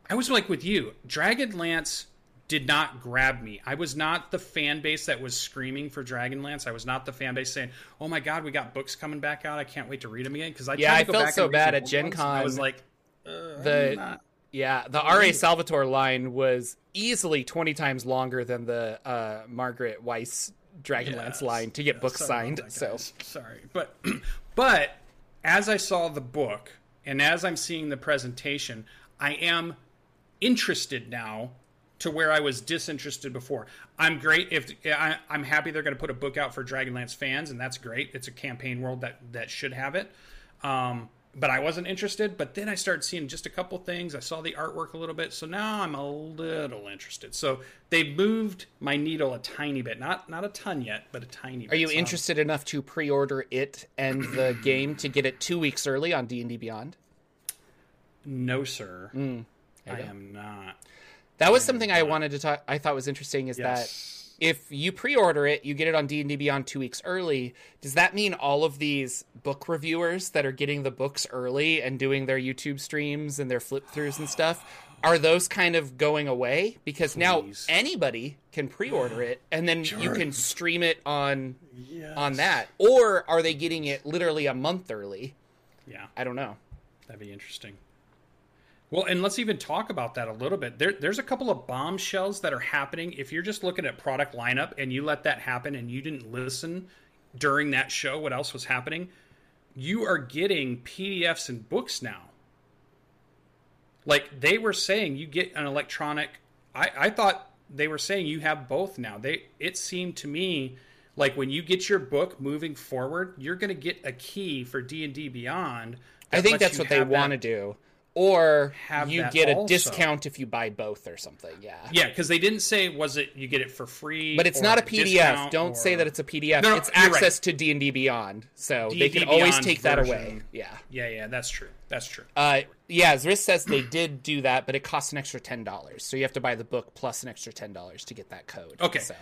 I was like with you. Dragonlance did not grab me. I was not the fan base that was screaming for Dragonlance. I was not the fan base saying, "Oh my god, we got books coming back out. I can't wait to read them again." Because I Yeah, I felt so bad at Gen and I was like, uh, The- Yeah, the R.A. Salvatore line was easily 20 times longer than the uh, Margaret Weis Dragonlance line to get Yeah, books signed. that, So sorry, but but as I saw the book and as I'm seeing the presentation, I am interested now to where I was disinterested before. I'm great if I, I'm happy they're going to put a book out for Dragonlance fans, and that's great. It's a campaign world that that should have it. Um, but I wasn't interested. But then I started seeing just a couple things. I saw the artwork a little bit, so now I'm a little interested. So they moved my needle a tiny bit, not not a ton yet, but a tiny. bit. are you So interested enough to pre-order it and the game to get it two weeks early on D&D Beyond? No, sir. Mm, I am not. That was something I wanted to talk. I thought was interesting is that Yes. If you pre-order it, you get it on D&D Beyond 2 weeks early. Does that mean all of these book reviewers that are getting the books early and doing their YouTube streams and their flip throughs and stuff are those kind of going away because now anybody can pre-order it and then you can stream it on Yes. on that or are they getting it literally a month early? Yeah. I don't know. That'd be interesting. Well, and let's even talk about that a little bit. There, there's a couple of bombshells that are happening. If you're just looking at product lineup and you let that happen and you didn't listen during that show, what else was happening? You are getting PDFs and books now. Like they were saying, you get an electronic. I, I thought they were saying you have both now. They it seemed to me like when you get your book moving forward, you're going to get a key for D and D Beyond. I think that's what they want to do. Or Have you get a discount if you buy both or something. Yeah. Yeah, because they didn't say was it you get it for free, But it's not a PDF. Don't say that it's a PDF. No, no, it's you're right. access to D and D Beyond, so they D&D can always take that away. Yeah. Yeah, yeah, that's true. That's true. Uh, yeah. Zris says they did do that, but it costs an extra ten dollars. So you have to buy the book plus an extra ten dollars to get that code. Okay. So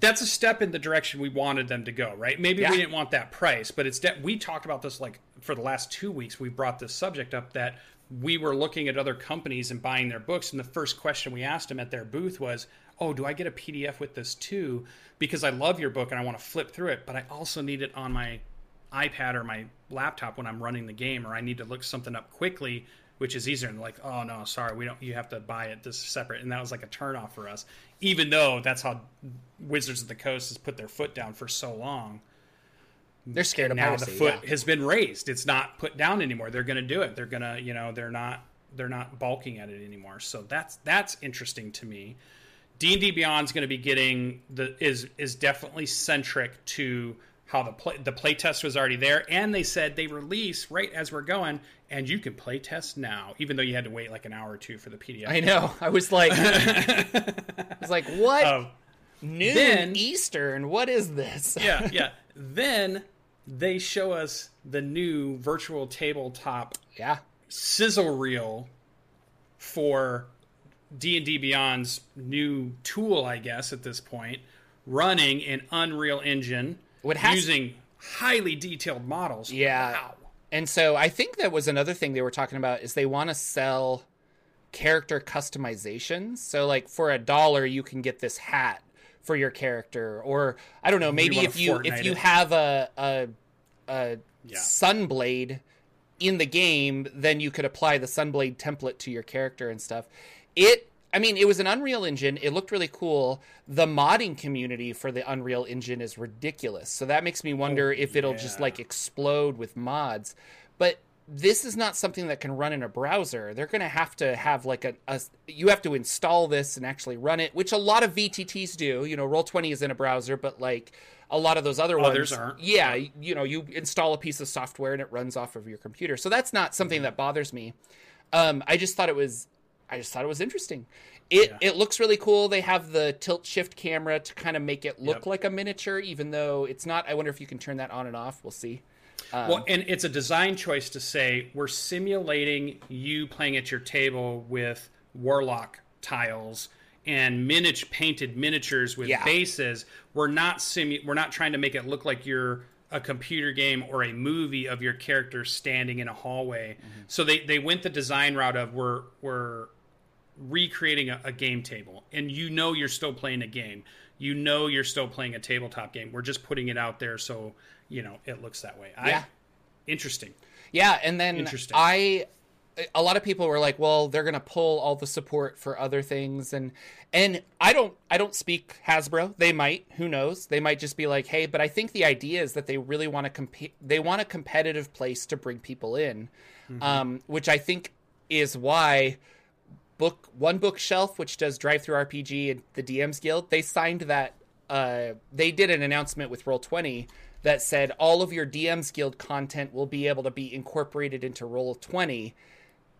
That's a step in the direction we wanted them to go, right? Maybe Yeah. we didn't want that price, but it's de- we talked about this like for the last two weeks. We brought this subject up that we were looking at other companies and buying their books, and the first question we asked them at their booth was, "Oh, do I get a PDF with this too? Because I love your book and I want to flip through it, but I also need it on my iPad or my laptop when I'm running the game, or I need to look something up quickly." Which is easier, and like, oh no, sorry, we don't. You have to buy it. This separate, and that was like a turnoff for us. Even though that's how Wizards of the Coast has put their foot down for so long. They're scared of Now piracy. the foot yeah. has been raised. It's not put down anymore. They're going to do it. They're going to, you know, they're not they're not balking at it anymore. So that's that's interesting to me. D and D Beyond's going to be getting the is is definitely centric to how the play the play test was already there, and they said they release right as we're going, and you can play test now, even though you had to wait like an hour or two for the PDF. I know. I was like, I was like, what Um, noon then- Eastern? What is this? yeah, yeah. Then they show us the new virtual tabletop yeah. sizzle reel for D&D Beyond's new tool, I guess at this point, running in Unreal Engine using highly detailed models. Yeah. Wow. And so I think that was another thing they were talking about is they want to sell character customizations. So like for a dollar you can get this hat for your character or I don't know, maybe wanna if you if you it. have a a, a Yeah. sunblade in the game, then you could apply the sunblade template to your character and stuff. It I mean, it was an Unreal Engine. It looked really cool. The modding community for the Unreal Engine is ridiculous. So that makes me wonder if it'll just like explode with mods. But this is not something that can run in a browser. They're going to have to have like a, a, you have to install this and actually run it, which a lot of VTTs do. You know, Roll Twenty is in a browser, but like a lot of those other Others ones, aren't. yeah, you know, you install a piece of software and it runs off of your computer. So that's not something that bothers me. Um, I just thought it was, I just thought it was interesting. It Yeah. it looks really cool. They have the tilt shift camera to kind of make it look Yep. like a miniature, even though it's not. I wonder if you can turn that on and off. We'll see. Um, well, and it's a design choice to say we're simulating you playing at your table with warlock tiles and miniature painted miniatures with Yeah. bases. We're not simu- we're not trying to make it look like you're a computer game or a movie of your character standing in a hallway. Mm-hmm. So they, they went the design route of we're we're recreating a, a game table and you know you're still playing a game you know you're still playing a tabletop game we're just putting it out there so you know it looks that way Yeah. I, interesting Yeah, and then Interesting. I a lot of people were like, "Well, they're going to pull all the support for other things." And and I don't I don't speak Hasbro. They might, who knows? They might just be like, "Hey, but I think the idea is that they really want to compete they want a competitive place to bring people in." Um, which I think is why book one bookshelf which does DriveThruRPG and the dms guild they signed that uh, they did an announcement with roll 20 that said all of your dms guild content will be able to be incorporated into roll 20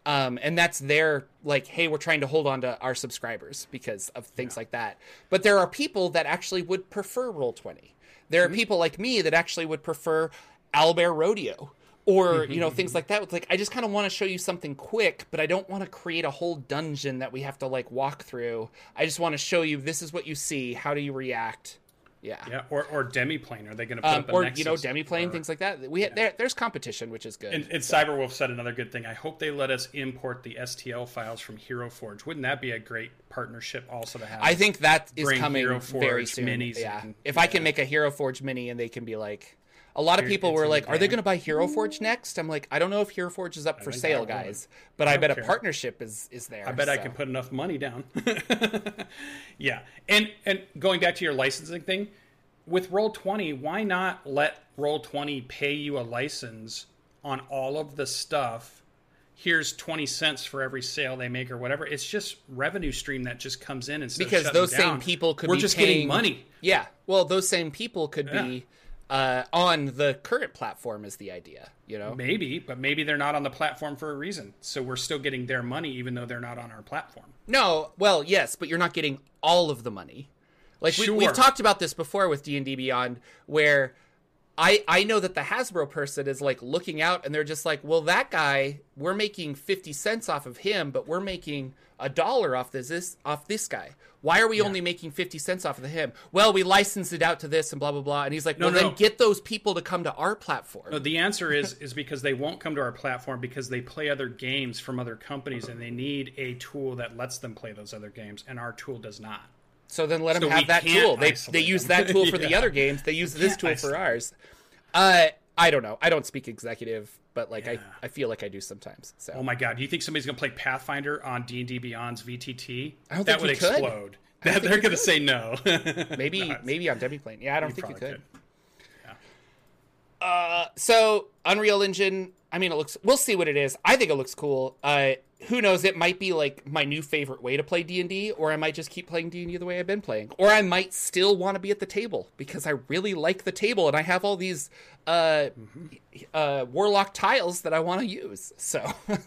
um, and that's their like hey we're trying to hold on to our subscribers because of things like that. But there are people that actually would prefer roll 20 there are hmm. people like me that actually would prefer owlbear rodeo or hmm, you know hmm, things like that. It's like i just kind of want to show you something quick but i don't want to create a whole dungeon that we have to like walk through. I just want to show you this is what you see. How do you react yeah, yeah or, or demiplane. Are they going to put Um, up a or Nexus you know demiplane or- things like that? We there, there's competition which is good. And, and cyberwolf said another good thing. I hope they let us import the stl files from hero forge wouldn't that be a great partnership also to have? I think that is coming Hero very Forge soon. minis yeah. and- if I can make a Hero Forge mini and they can be like, a lot of people were like, "Are they going to buy Hero Forge next?" I'm like, I don't know if Hero Forge is up for sale, I guys, but I, don't bet a partnership is is there. I bet I can put enough money down. yeah, and and going back to your licensing thing, with Roll Twenty, why not let Roll Twenty pay you a license on all of the stuff? Here's twenty cents for every sale they make, or whatever. It's just revenue stream that just comes in instead of because those same people could we're be just paying getting money. Yeah, well, those same people could Yeah. be uh, on the current platform. Is the idea, you know? Maybe, but maybe they're not on the platform for a reason. So we're still getting their money, even though they're not on our platform. No, well, yes, but you're not getting all of the money. Like we, Sure. we've talked about this before with D and D Beyond, where I I know that the Hasbro person is like looking out and they're just like, well, that guy, we're making fifty cents off of him, but we're making a dollar off this, this off this guy. Why are we only making fifty cents off of the him? Well, we licensed it out to this and blah blah blah. And he's like, No, well, no, then get those people to come to our platform. No, the answer is is because they won't come to our platform because they play other games from other companies and they need a tool that lets them play those other games, and our tool does not. So then let them So we have that tool. They they use that tool for the other games. They use this tool for ours. Uh, I don't know. I don't speak executive, but like Yeah. I, I feel like I do sometimes. So Oh my god, do you think somebody's gonna play Pathfinder on D and D Beyond's VTT? I don't that would you could. explode. They're gonna say no. maybe No, maybe on Demiplane. Yeah, I don't think you probably could. Uh, so Unreal Engine. I mean, it looks. We'll see what it is. I think it looks cool. Uh, who knows? It might be like my new favorite way to play D and D, or I might just keep playing D and D the way I've been playing, or I might still want to be at the table because I really like the table and I have all these uh, uh, warlock tiles that I want to use. So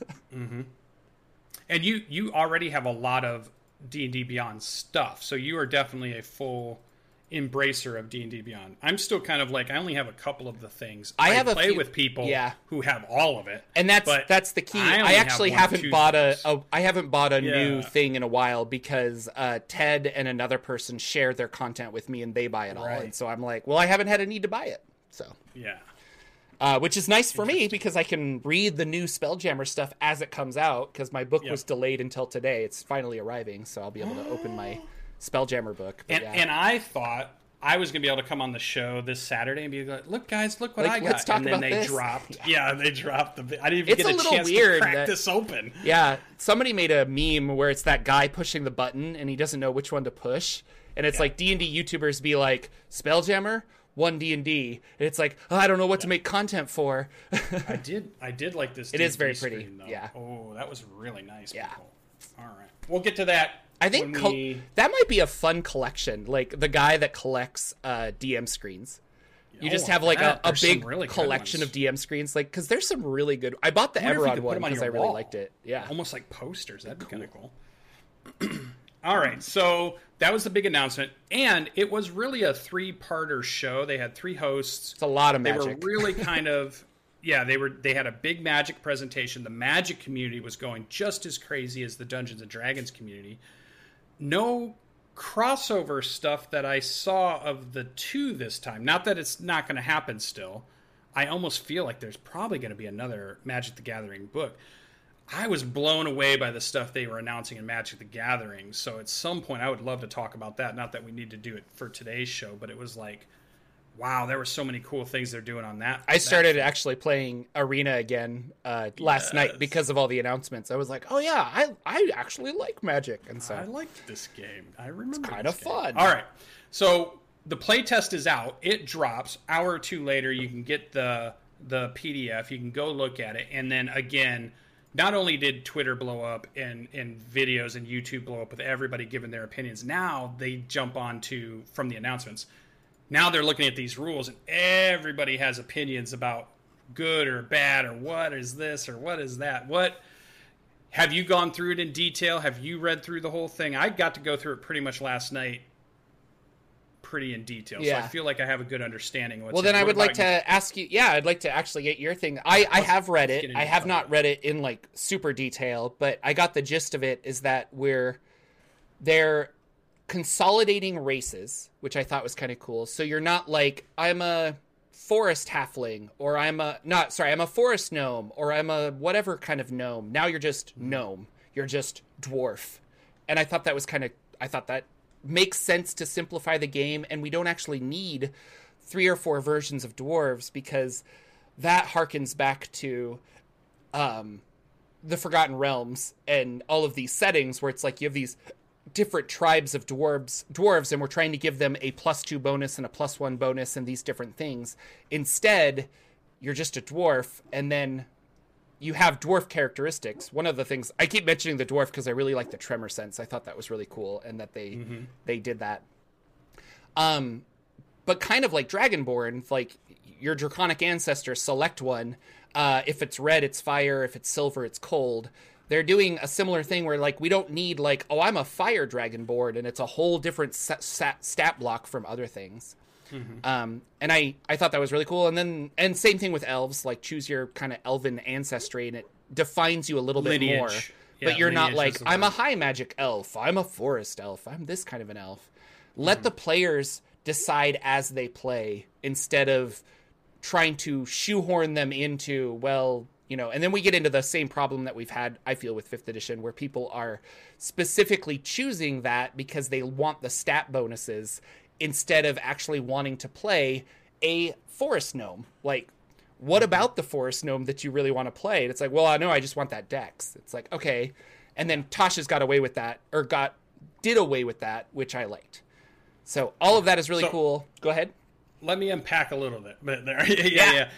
And you you already have a lot of D and D Beyond stuff, so you are definitely a full embracer of D and D Beyond. I'm still kind of like I only have a couple of the things. I have a play few- with people yeah. who have all of it, and that's that's the key. I I, only have actually haven't bought a, a I haven't bought a new thing in a while because uh, Ted and another person share their content with me and they buy it all, Right. and so I'm like, well, I haven't had a need to buy it. So, yeah. uh, which is nice for me because I can read the new Spelljammer stuff as it comes out because my book Yeah. was delayed until today. It's finally arriving, so I'll be able to open my Spelljammer book. And yeah. and I thought I was gonna be able to come on the show this Saturday and be like, "Look, guys, look what Like, I got." let's talk and then they this. dropped. Yeah. they dropped the. I didn't even It's get a a, little chance weird to crack that- this open. Yeah, somebody made a meme where it's that guy pushing the button and he doesn't know which one to push, and it's like D and D YouTubers be like, "Spelljammer, one D and D. It's like oh, I don't know what to make content for. I did. I did like this. It is very D&D pretty, screen, though. yeah. Oh, that was really nice. Yeah. people. All right. We'll get to that. I think col- we- that might be a fun collection, like the guy that collects uh, DM screens. You just Oh, have like a, a big really collection of DM screens, like because there's some really good. I bought the Eberron one them on because I really wall. liked it. Yeah, almost like posters. That'd be kind of cool. All right, so that was the big announcement, and it was really a three-parter show. They had three hosts. it's a lot of magic. They were really kind of yeah. They were they had a big magic presentation. The magic community was going just as crazy as the Dungeons and Dragons community. No crossover stuff that I saw of the two this time. Not that it's not going to happen still. I almost feel like there's probably going to be another Magic the Gathering book. I was blown away by the stuff they were announcing in Magic the Gathering. So at some point, I would love to talk about that. Not that we need to do it for today's show, but it was like, wow, there were so many cool things they're doing on that. I started actually playing Arena again uh, last night because of all the announcements. I was like, oh yeah, I I actually like Magic, and so I liked this game. I remember. kinda game. fun. All right, so the playtest is out. It drops hour or two later. You can get the the PDF. You can go look at it, and then again. Not only did Twitter blow up and, and videos and YouTube blow up with everybody giving their opinions, now they jump on to from the announcements. Now they're looking at these rules and everybody has opinions about good or bad or what is this or what is that. What have you gone through it in detail? Have you read through the whole thing? I got to go through it pretty much last night, pretty in detail. So I feel like I have a good understanding. What's Well, then it. I would like you? to ask you. Yeah, I'd like to actually get your thing. I I have read it. I have not read it in like super detail, but I got the gist of it. Is that we're they're consolidating races, which I thought was kind of cool. So you're not like I'm a forest halfling or I'm a not sorry, I'm a forest gnome or I'm a whatever kind of gnome. Now you're just gnome. You're just dwarf. And I thought that was kind of I thought that makes sense to simplify the game and we don't actually need three or four versions of dwarves because that harkens back to um the Forgotten Realms and all of these settings where it's like you have these different tribes of dwarves dwarves and we're trying to give them a plus two bonus and a plus one bonus and these different things. Instead, you're just a dwarf and then you have dwarf characteristics. One of the things I keep mentioning the dwarf because I really like the tremor sense. I thought that was really cool and that they they did that. Um but kind of like Dragonborn, like your draconic ancestor select one. Uh, if it's red, it's fire. If it's silver, it's cold. They're doing a similar thing where like we don't need like oh I'm a fire dragonborn and it's a whole different sa- stat block from other things. Um, and I I thought that was really cool. And then and same thing with elves. Like choose your kind of elven ancestry and it defines you a little bit more. Yeah, but you're not like I'm a high magic elf. I'm a forest elf. I'm this kind of an elf. Let Hmm. the players decide as they play instead of trying to shoehorn them into well you know and then we get into the same problem that we've had i feel with fifth edition where people are specifically choosing that because they want the stat bonuses instead of actually wanting to play a forest gnome. Like what about the forest gnome that you really want to play? And it's like well i know i just want that dex. It's like okay. And then tasha's got away with that or got did away with that which i liked. So all of that is really So- cool. Go ahead. let me unpack a little bit. But there, yeah, yeah. yeah.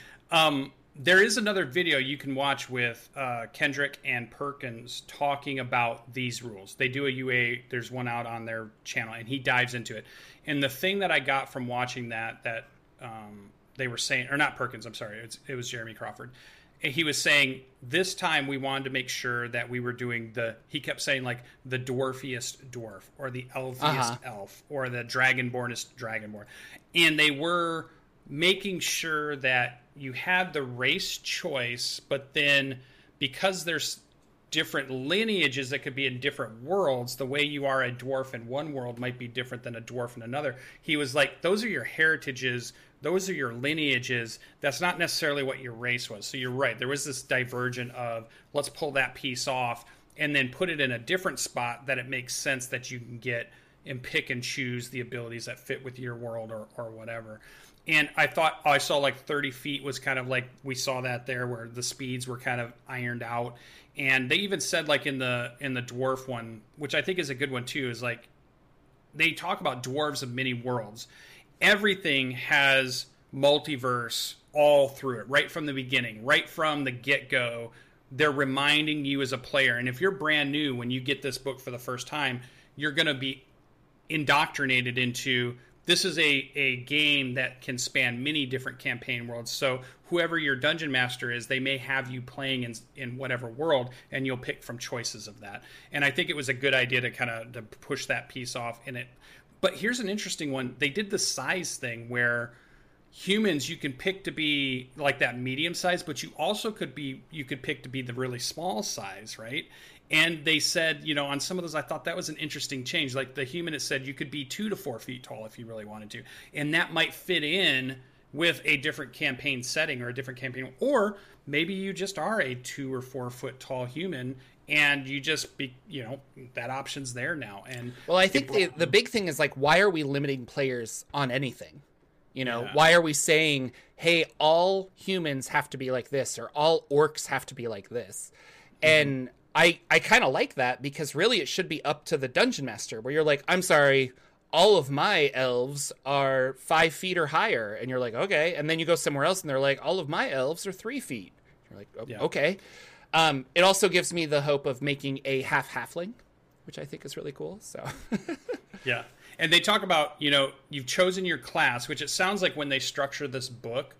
Um, there is another video you can watch with uh, Kenreck and Perkins talking about these rules. They do a UA. There's one out on their channel, and he dives into it. And the thing that I got from watching that that um, they were saying, or not Perkins, I'm sorry, it's, it was Jeremy Crawford. He was saying this time we wanted to make sure that we were doing the. He kept saying like the dwarfiest dwarf or the elfiest Uh-huh. elf or the dragonbornest dragonborn, and they were making sure that you have the race choice, but then because there's different lineages that could be in different worlds, the way you are a dwarf in one world might be different than a dwarf in another. He was like, those are your heritages, those are your lineages. That's not necessarily what your race was. So you're right. There was this divergent of let's pull that piece off and then put it in a different spot that it makes sense that you can get and pick and choose the abilities that fit with your world or, or whatever. And I thought I saw like 30 feet was kind of like we saw that there where the speeds were kind of ironed out. And they even said like in the in the dwarf one, which I think is a good one too, is like they talk about dwarves of many worlds. everything has multiverse all through it, right from the beginning, right from the get go. They're reminding you as a player. And if you're brand new, when you get this book for the first time, you're going to be indoctrinated into this is a, a game that can span many different campaign worlds. So whoever your dungeon master is, they may have you playing in in whatever world, and you'll pick from choices of that. And I think it was a good idea to kind of to push that piece off in it. But here's an interesting one. They did the size thing where humans you can pick to be like that medium size but you also could be you could pick to be the really small size right and they said you know on some of those i thought that was an interesting change like the human it said you could be two to four feet tall if you really wanted to and that might fit in with a different campaign setting or a different campaign or maybe you just are a two or four foot tall human and you just be you know that option's there now and well i think the, the big thing is like why are we limiting players on anything you know, yeah. why are we saying, hey, all humans have to be like this or all orcs have to be like this? Mm-hmm. And I I kind of like that because really it should be up to the dungeon master where you're like, I'm sorry, all of my elves are five feet or higher, and you're like, okay, and then you go somewhere else and they're like, all of my elves are three feet. You're like, oh, yeah. okay. Um, it also gives me the hope of making a half halfling, which I think is really cool. So, yeah, and they talk about you know you've chosen your class which it sounds like when they structure this book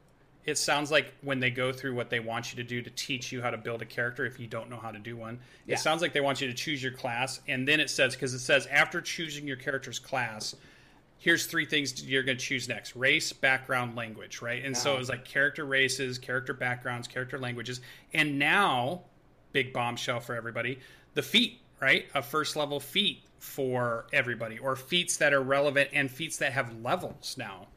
it sounds like when they go through what they want you to do to teach you how to build a character if you don't know how to do one yeah. it sounds like they want you to choose your class. And then it says because it says after choosing your character's class here's three things you're going to choose next race background language right? And wow. so it was ah. like character races character backgrounds character languages. And now big bombshell for everybody the feat right? A first level feat for everybody, or feats that are relevant and feats that have levels now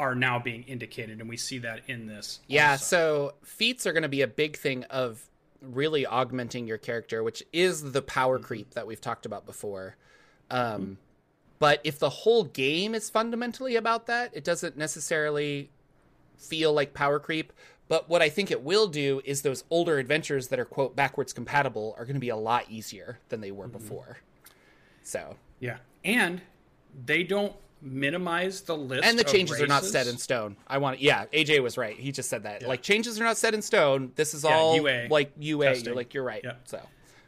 are now being indicated, and we see that in this. Yeah, also. so feats are going to be a big thing of really augmenting your character, which is the power mm-hmm. creep that we've talked about before. Um, mm-hmm. But if the whole game is fundamentally about that, it doesn't necessarily feel like power creep. But what I think it will do is those older adventures that are quote backwards compatible are going to be a lot easier than they were mm-hmm. before. So yeah, and they don't minimize the list. And the changes are not set in stone. I want. to, Yeah, AJ was right. He just said that. Yeah. Like changes are not set in stone. This is yeah, all UA like UA. You're like you're right. So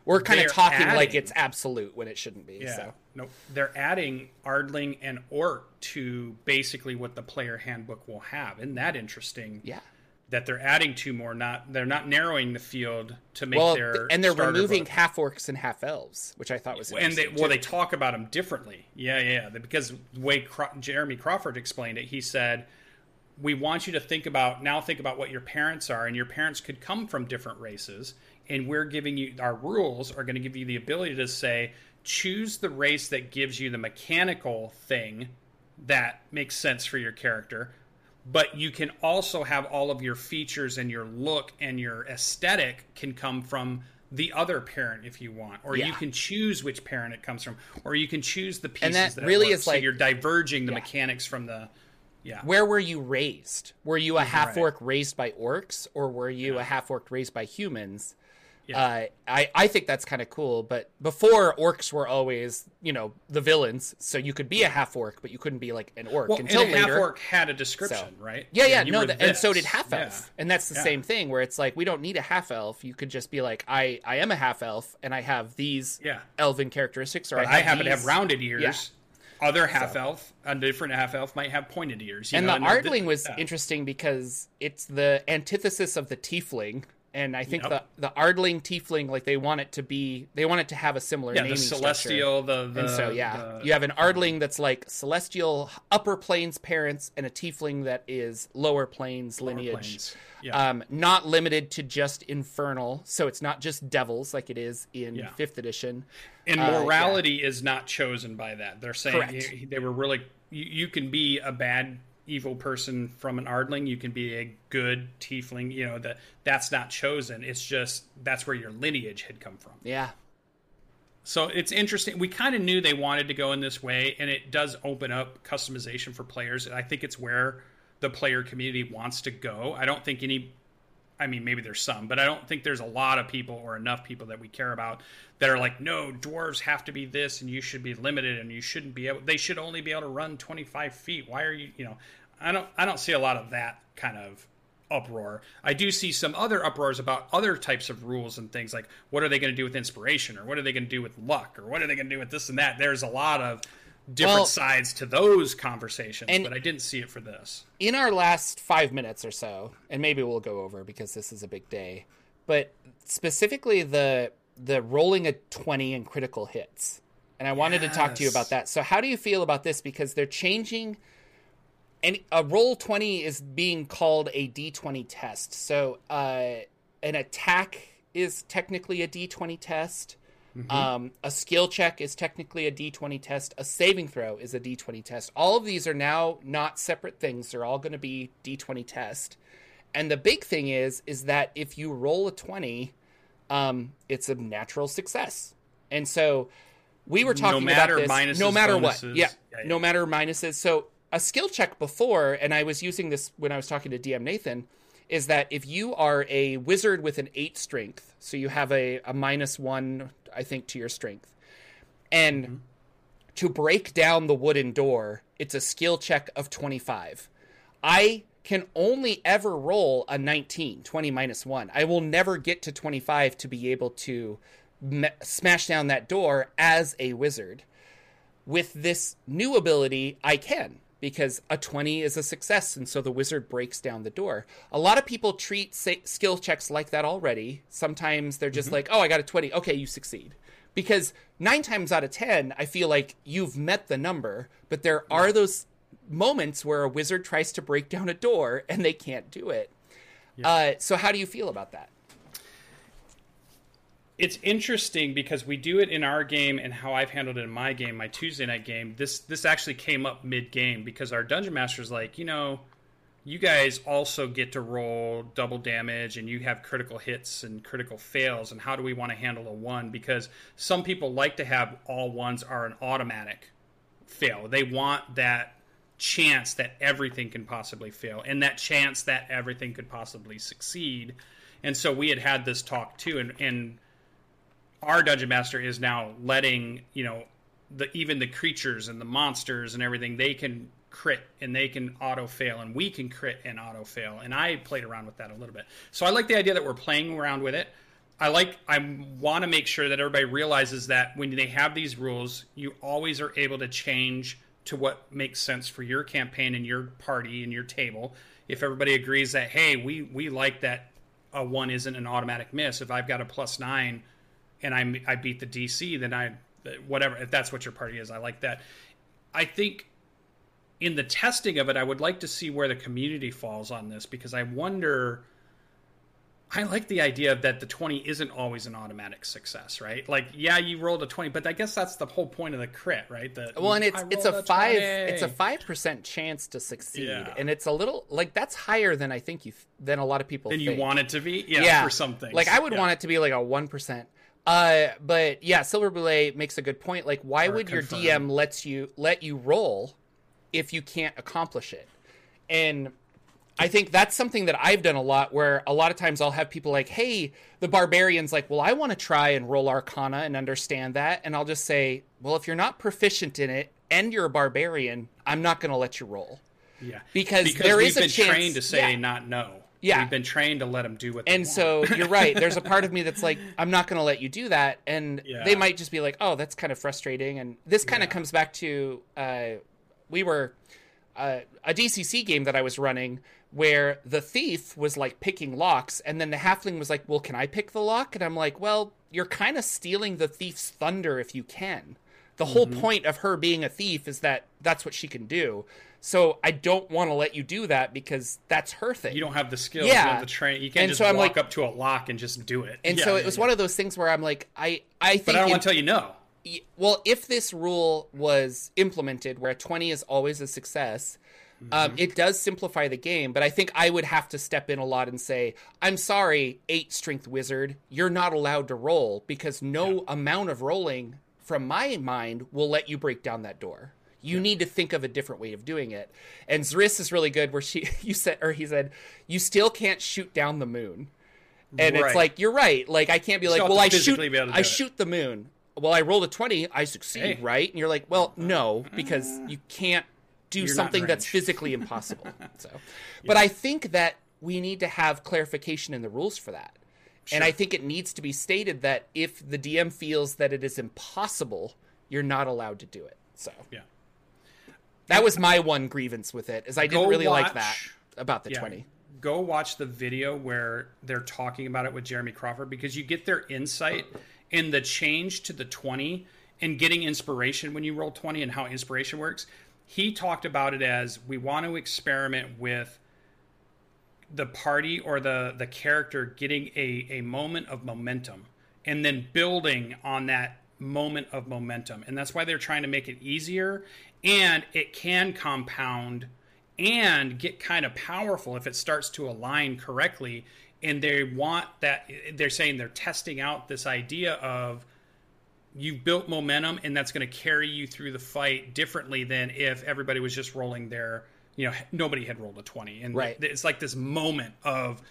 we're kind of talking adding, like it's absolute when it shouldn't be. Yeah. So. Nope. They're adding Ardling and Orc to basically what the player handbook will have. Isn't that interesting? Yeah that they're adding two more. Not they're not narrowing the field to make well, their and they're removing half orcs and half elves, which I thought was and they, well they talk about them differently. Yeah, yeah, because the way Cro- Jeremy Crawford explained it, he said. We want you to think about now. Think about what your parents are, and your parents could come from different races. And we're giving you our rules are going to give you the ability to say, choose the race that gives you the mechanical thing that makes sense for your character but you can also have all of your features and your look and your aesthetic can come from the other parent if you want or yeah. you can choose which parent it comes from or you can choose the pieces and that, that really is so like you're diverging the yeah. mechanics from the yeah where were you raised were you a half orc right. raised by orcs or were you yeah. a half orc raised by humans yeah. Uh, I I think that's kind of cool. But before orcs were always you know the villains, so you could be a half orc, but you couldn't be like an orc well, until later. half orc had a description, so. right? Yeah, yeah, no, the, and so did half elf, yeah. and that's the yeah. same thing where it's like we don't need a half elf. You could just be like I I am a half elf, and I have these yeah. elven characteristics, or but I, I happen to have rounded ears. Other half so. elf, a different half elf might have pointed ears. and know? the and Ardling was interesting because it's the antithesis of the tiefling and I think yep. the the Ardling Tiefling, like they want it to be, they want it to have a similar yeah, naming the celestial, structure. the, the and so yeah, the, you have an Ardling that's like celestial upper planes parents, and a Tiefling that is lower planes lower lineage. Planes. Yeah. Um, not limited to just infernal, so it's not just devils like it is in yeah. fifth edition. And morality uh, is not chosen by that. They're saying Correct. they were really you, you can be a bad evil person from an ardling you can be a good tiefling you know that that's not chosen. It's just that's where your lineage had come from. Yeah. So it's interesting. We kind of knew they wanted to go in this way and it does open up customization for players And i think it's where the player community wants to go. I don't think any I mean, maybe there's some, but I don't think there's a lot of people or enough people that we care about that are like, no, dwarves have to be this, and you should be limited, and you shouldn't be able. They should only be able to run 25 feet. Why are you? You know, I don't. I don't see a lot of that kind of uproar. I do see some other uproars about other types of rules and things like what are they going to do with inspiration, or what are they going to do with luck, or what are they going to do with this and that. There's a lot of different well, sides to those conversations, but I didn't see it for this. In our last five minutes or so, and maybe we'll go over because this is a big day, but specifically the the rolling a twenty and critical hits, and I wanted yes. to talk to you about that. So, how do you feel about this? Because they're changing. And a roll twenty is being called a D twenty test. So, uh, an attack is technically a D twenty test Mm-hmm. Um, a skill check is technically a d20 test. A saving throw is a d20 test. All of these are now not separate things. They're all going to be d20 test. And the big thing is, is that if you roll a 20, um, it's a natural success. And so we were talking no about this. Minuses, no matter bonuses. what. Yeah, yeah, yeah. No matter minuses. So a skill check before, and I was using this when I was talking to DM Nathan – is that if you are a wizard with an eight strength, so you have a, a minus one, I think, to your strength, and mm-hmm. to break down the wooden door, it's a skill check of 25. I can only ever roll a 19, 20 minus 1. I will never get to 25 to be able to me- smash down that door as a wizard. With this new ability, I can because a 20 is a success and so the wizard breaks down the door a lot of people treat skill checks like that already sometimes they're just mm-hmm. like oh i got a 20 okay you succeed because nine times out of ten i feel like you've met the number but there yeah. are those moments where a wizard tries to break down a door and they can't do it yeah. uh, so how do you feel about that it's interesting because we do it in our game and how I've handled it in my game, my Tuesday night game. This this actually came up mid game because our dungeon master's like, you know, you guys also get to roll double damage and you have critical hits and critical fails and how do we want to handle a one because some people like to have all ones are an automatic fail. They want that chance that everything can possibly fail and that chance that everything could possibly succeed. And so we had had this talk too and and our dungeon master is now letting you know the even the creatures and the monsters and everything they can crit and they can auto fail and we can crit and auto fail and i played around with that a little bit. So i like the idea that we're playing around with it. I like i want to make sure that everybody realizes that when they have these rules you always are able to change to what makes sense for your campaign and your party and your table. If everybody agrees that hey we we like that a one isn't an automatic miss. If i've got a plus nine and I I beat the DC, then I whatever if that's what your party is, I like that. I think in the testing of it, I would like to see where the community falls on this because I wonder. I like the idea that the 20 isn't always an automatic success, right? Like, yeah, you rolled a 20, but I guess that's the whole point of the crit, right? The, well, and it's it's a, a 5 it's a 5% chance to succeed. Yeah. And it's a little like that's higher than I think you than a lot of people than think. you want it to be. Yeah, yeah. for something. Like I would yeah. want it to be like a 1%. Uh, but yeah, Silver Boulet makes a good point. Like, why or would confirm. your DM lets you let you roll if you can't accomplish it? And I think that's something that I've done a lot. Where a lot of times I'll have people like, "Hey, the barbarian's like, well, I want to try and roll Arcana and understand that," and I'll just say, "Well, if you're not proficient in it and you're a barbarian, I'm not going to let you roll." Yeah, because, because there is a chance, trained to say yeah. not no. Yeah, we've been trained to let them do what. and so you're right. There's a part of me that's like, I'm not going to let you do that, and yeah. they might just be like, oh, that's kind of frustrating. And this kind of yeah. comes back to uh, we were uh, a DCC game that I was running where the thief was like picking locks, and then the halfling was like, well, can I pick the lock? And I'm like, well, you're kind of stealing the thief's thunder if you can. The whole mm-hmm. point of her being a thief is that that's what she can do. So I don't want to let you do that because that's her thing. You don't have the skills. Yeah. You have the train. You can't and just so I'm walk like, up to a lock and just do it. And yeah, so it was yeah. one of those things where I'm like, I, I think. But I don't want to tell you no. Well, if this rule was implemented where a 20 is always a success, um, mm-hmm. um, it does simplify the game. But I think I would have to step in a lot and say, I'm sorry, eight strength wizard, you're not allowed to roll because no yeah. amount of rolling from my mind will let you break down that door You need to think of a different way of doing it. And Zris is really good where she you said or he said, You still can't shoot down the moon. And Right. it's like, you're right. Like I can't be like, Well, I shoot physically be able to do I it." shoot the moon. Well, I rolled a twenty, I succeed, Hey. right? And you're like, Well, uh-huh. no, because you can't do You're something that's physically impossible. so but I think that we need to have clarification in the rules for that. And I think it needs to be stated that if the DM feels that it is impossible, you're not allowed to do it. So Yeah. that was my one grievance with it, is I didn't Go really like that about the Yeah. twenty. Go watch the video where they're talking about it with Jeremy Crawford because you get their insight in the change to the 20 and getting inspiration when you roll 20 and how inspiration works. He talked about it as we want to experiment with the party or the the character getting a a moment of momentum and then building on that moment of momentum. And that's why they're trying to make it easier and it can compound and get kind of powerful if it starts to align correctly. And they want that they're saying they're testing out this idea of you've built momentum and that's going to carry you through the fight differently than if everybody was just rolling their you know nobody had rolled a 20 and Right. it's like this moment of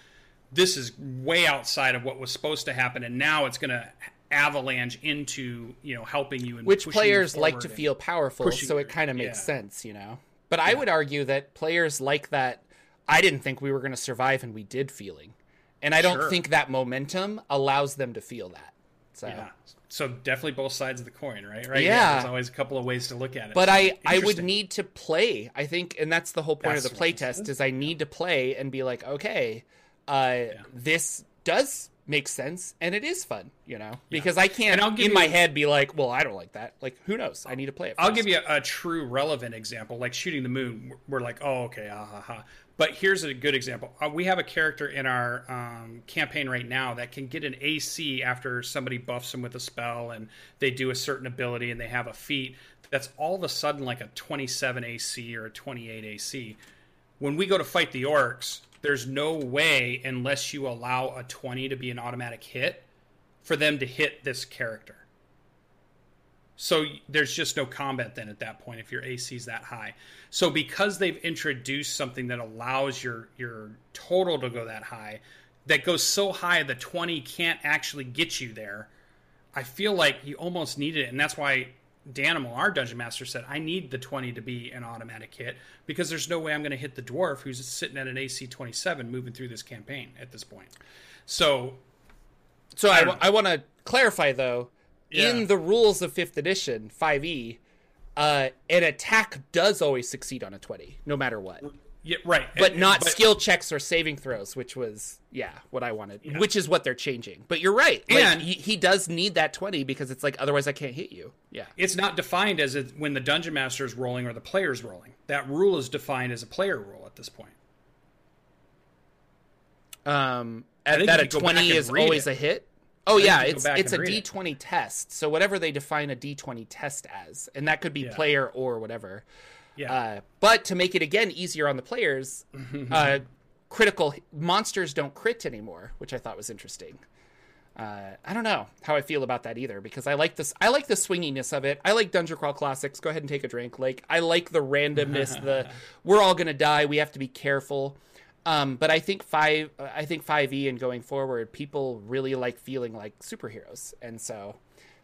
this is way outside of what was supposed to happen and now it's going to avalanche into you know helping you and Which players like to feel powerful, so it kind of makes Yeah. sense, you know. But I would argue that players like that I didn't think we were going to survive and we did feeling. And I don't Sure. think that momentum allows them to feel that. So yeah so definitely both sides of the coin right right Yeah. there's always a couple of ways to look at it but So, I, I would need to play. I think, and that's the whole point That's of the play test is. I need to play and be like, okay, uh, this does make sense and it is fun, you know, because I can't And I'll give in my head be like, well, I don't like that. Like, who knows? I need to play it. I'll give you a, a true relevant example, like shooting the moon. We're like, oh, okay, ah, ha, ha. But here's a good example. Uh, we have a character in our um, campaign right now that can get an AC after somebody buffs them with a spell and they do a certain ability and they have a feat that's all of a sudden like a 27 AC or a 28 AC. When we go to fight the orcs, there's no way, unless you allow a 20 to be an automatic hit, for them to hit this character. So there's just no combat then at that point if your AC is that high. So because they've introduced something that allows your your total to go that high, that goes so high the 20 can't actually get you there. I feel like you almost need it, and that's why Danimal, our dungeon master, said I need the 20 to be an automatic hit because there's no way I'm going to hit the dwarf who's sitting at an AC 27 moving through this campaign at this point. So So I, I I want to clarify though, Yeah. in the rules of fifth edition, five E, uh, an attack does always succeed on a twenty, no matter what. yeah, right, But And- not but- skill checks or saving throws, which was yeah what I wanted, which is what they're changing. But you're right, like, And- he, he does need that twenty because it's like otherwise I can't hit you. Yeah, it's not defined as it, when the dungeon master is rolling or the player's rolling. That rule is defined as a player rule at this point. um, think that a you could go back twenty is always it. a hit. Oh think yeah, you could go it's it's a D twenty test. So whatever they define a D twenty test as, and that could be Yeah. player or whatever. Yeah, Uh, but to make it again easier on the players, uh, critical monsters don't crit anymore, which I thought was interesting. Uh, I don't know how I feel about that either because I like this. I like the swinginess of it. I like Dungeon Crawl Classics. Go ahead and take a drink. Like I like the randomness. the we're all gonna die. We have to be careful. Um, but I think five. I think five E and going forward, people really like feeling like superheroes, and so.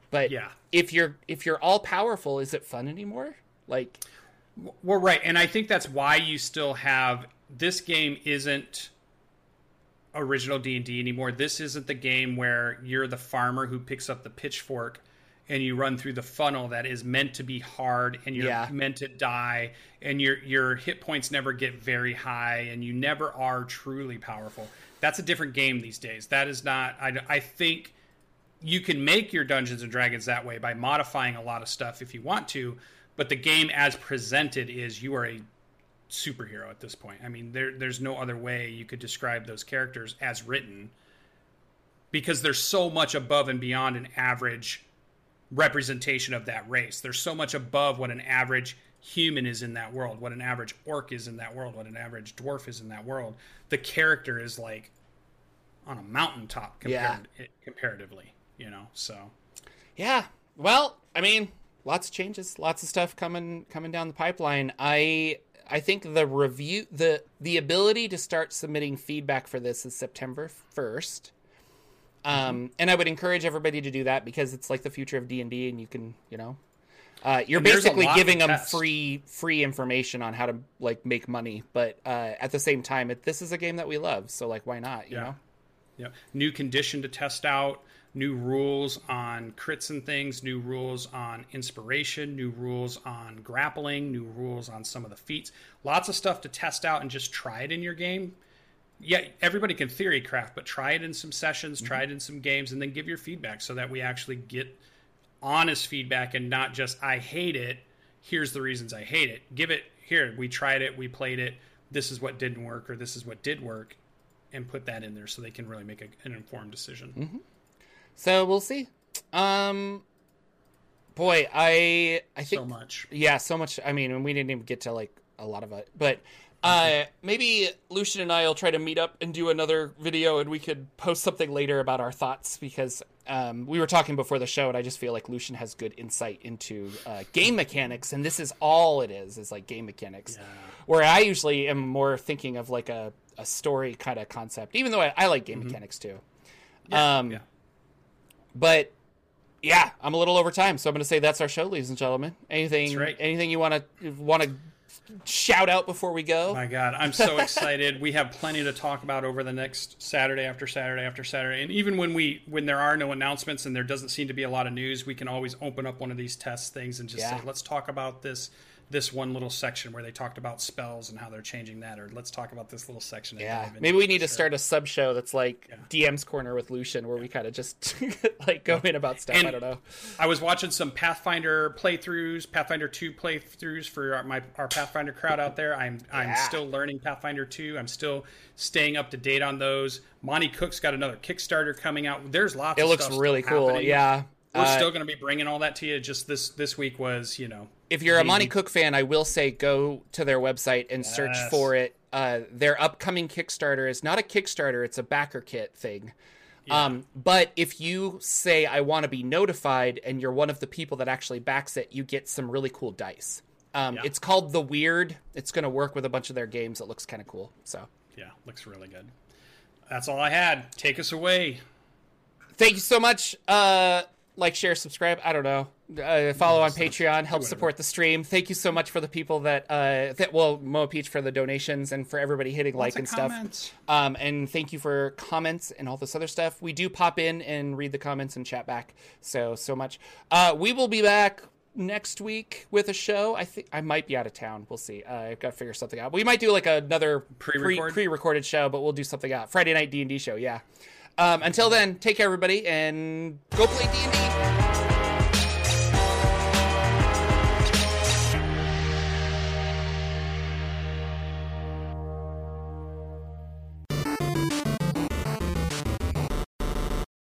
But Yeah. if you're if you're all powerful, is it fun anymore? Like Well, right, and I think that's why you still have this game isn't original D and D anymore. This isn't the game where you're the farmer who picks up the pitchfork and you run through the funnel that is meant to be hard and you're Yeah. meant to die and your your hit points never get very high and you never are truly powerful. That's a different game these days. That is not. I, I think you can make your Dungeons and Dragons that way by modifying a lot of stuff if you want to, but the game as presented is you are a superhero at this point. I mean, there there's no other way you could describe those characters as written because they're so much above and beyond an average representation of that race. They're so much above what an average human is in that world, what an average orc is in that world, what an average dwarf is in that world. The character is like on a mountaintop compared, Yeah. comparatively, you know. So Yeah. Well, I mean, lots of changes, lots of stuff coming coming down the pipeline. I I think the review the the ability to start submitting feedback for this is September 1st. Um, and I would encourage everybody to do that because it's like the future of D and D, and you can, you know, uh, you're And basically giving them test. free free information on how to like make money, but uh, at the same time, it, this is a game that we love, so like, why not? You Yeah. know, Yeah. New condition to test out, new rules on crits and things, new rules on inspiration, new rules on grappling, new rules on some of the feats. Lots of stuff to test out and just try it in your game. Yeah, everybody can theory craft, but try it in some sessions, try it in some games, and then give your feedback so that we actually get honest feedback and not just I hate it. Here's the reasons I hate it. Give it here. We tried it. We played it. This is what didn't work, or this is what did work, and put that in there so they can really make a, an informed decision. so we'll see. Um, boy, I I think So much. yeah, so much. I mean, we didn't even get to like a lot of it, but uh, maybe Lucien and I will try to meet up and do another video, and we could post something later about our thoughts because um, we were talking before the show, and I just feel like Lucien has good insight into uh, game mechanics, and this is all it is is like game mechanics. Where I usually am more thinking of like a, a story kind of concept, even though I, I like game mechanics too. um, yeah. But yeah, I'm a little over time, so I'm going to say that's our show, ladies and gentlemen. Anything, right. anything you want to want to shout out before we go? My God, I'm so excited. we have plenty to talk about over the next Saturday after Saturday after Saturday. And even when we when there are no announcements and there doesn't seem to be a lot of news, we can always open up one of these test things and just Yeah. say, let's talk about this this one little section where they talked about spells and how they're changing that, or let's talk about this little section. Yeah, maybe we need to start a sub show that's like DM's corner with Lucien, where we kind of just like go in about stuff. I don't know. I was watching some Pathfinder playthroughs, Pathfinder 2 playthroughs for our, my our Pathfinder crowd out there. I'm I'm still learning Pathfinder 2. I'm still staying up to date on those. Monte Cook's got another Kickstarter coming out. There's lots. It looks really cool. happening. Yeah. We're Uh, still going to be bringing all that to you. Just this this week was you know if you're a Monte Cook fan, I will say go to their website and search for it. Uh, their upcoming Kickstarter is not a Kickstarter; it's a backer kit thing. Um, but if you say I want to be notified, and you're one of the people that actually backs it, you get some really cool dice. Um, Yeah. It's called the Weird. It's going to work with a bunch of their games. It looks kind of cool. So yeah looks really good. That's all I had. Take us away. thank you so much. Uh, like, share, subscribe. I don't know. Uh, follow on Patreon. Help support the stream. Thank you so much for the people that uh, that well, Moa Peach for the donations and for everybody hitting like and stuff. Um, and thank you for comments and all this other stuff. We do pop in and read the comments and chat back. So so much. Uh, we will be back next week with a show. I think I might be out of town. We'll see. Uh, I've got to figure something out. We might do like another Pre-record? pre recorded show, but we'll do something out. Friday night D and D show. Yeah. Um, until then, take care, everybody, and go play D and D.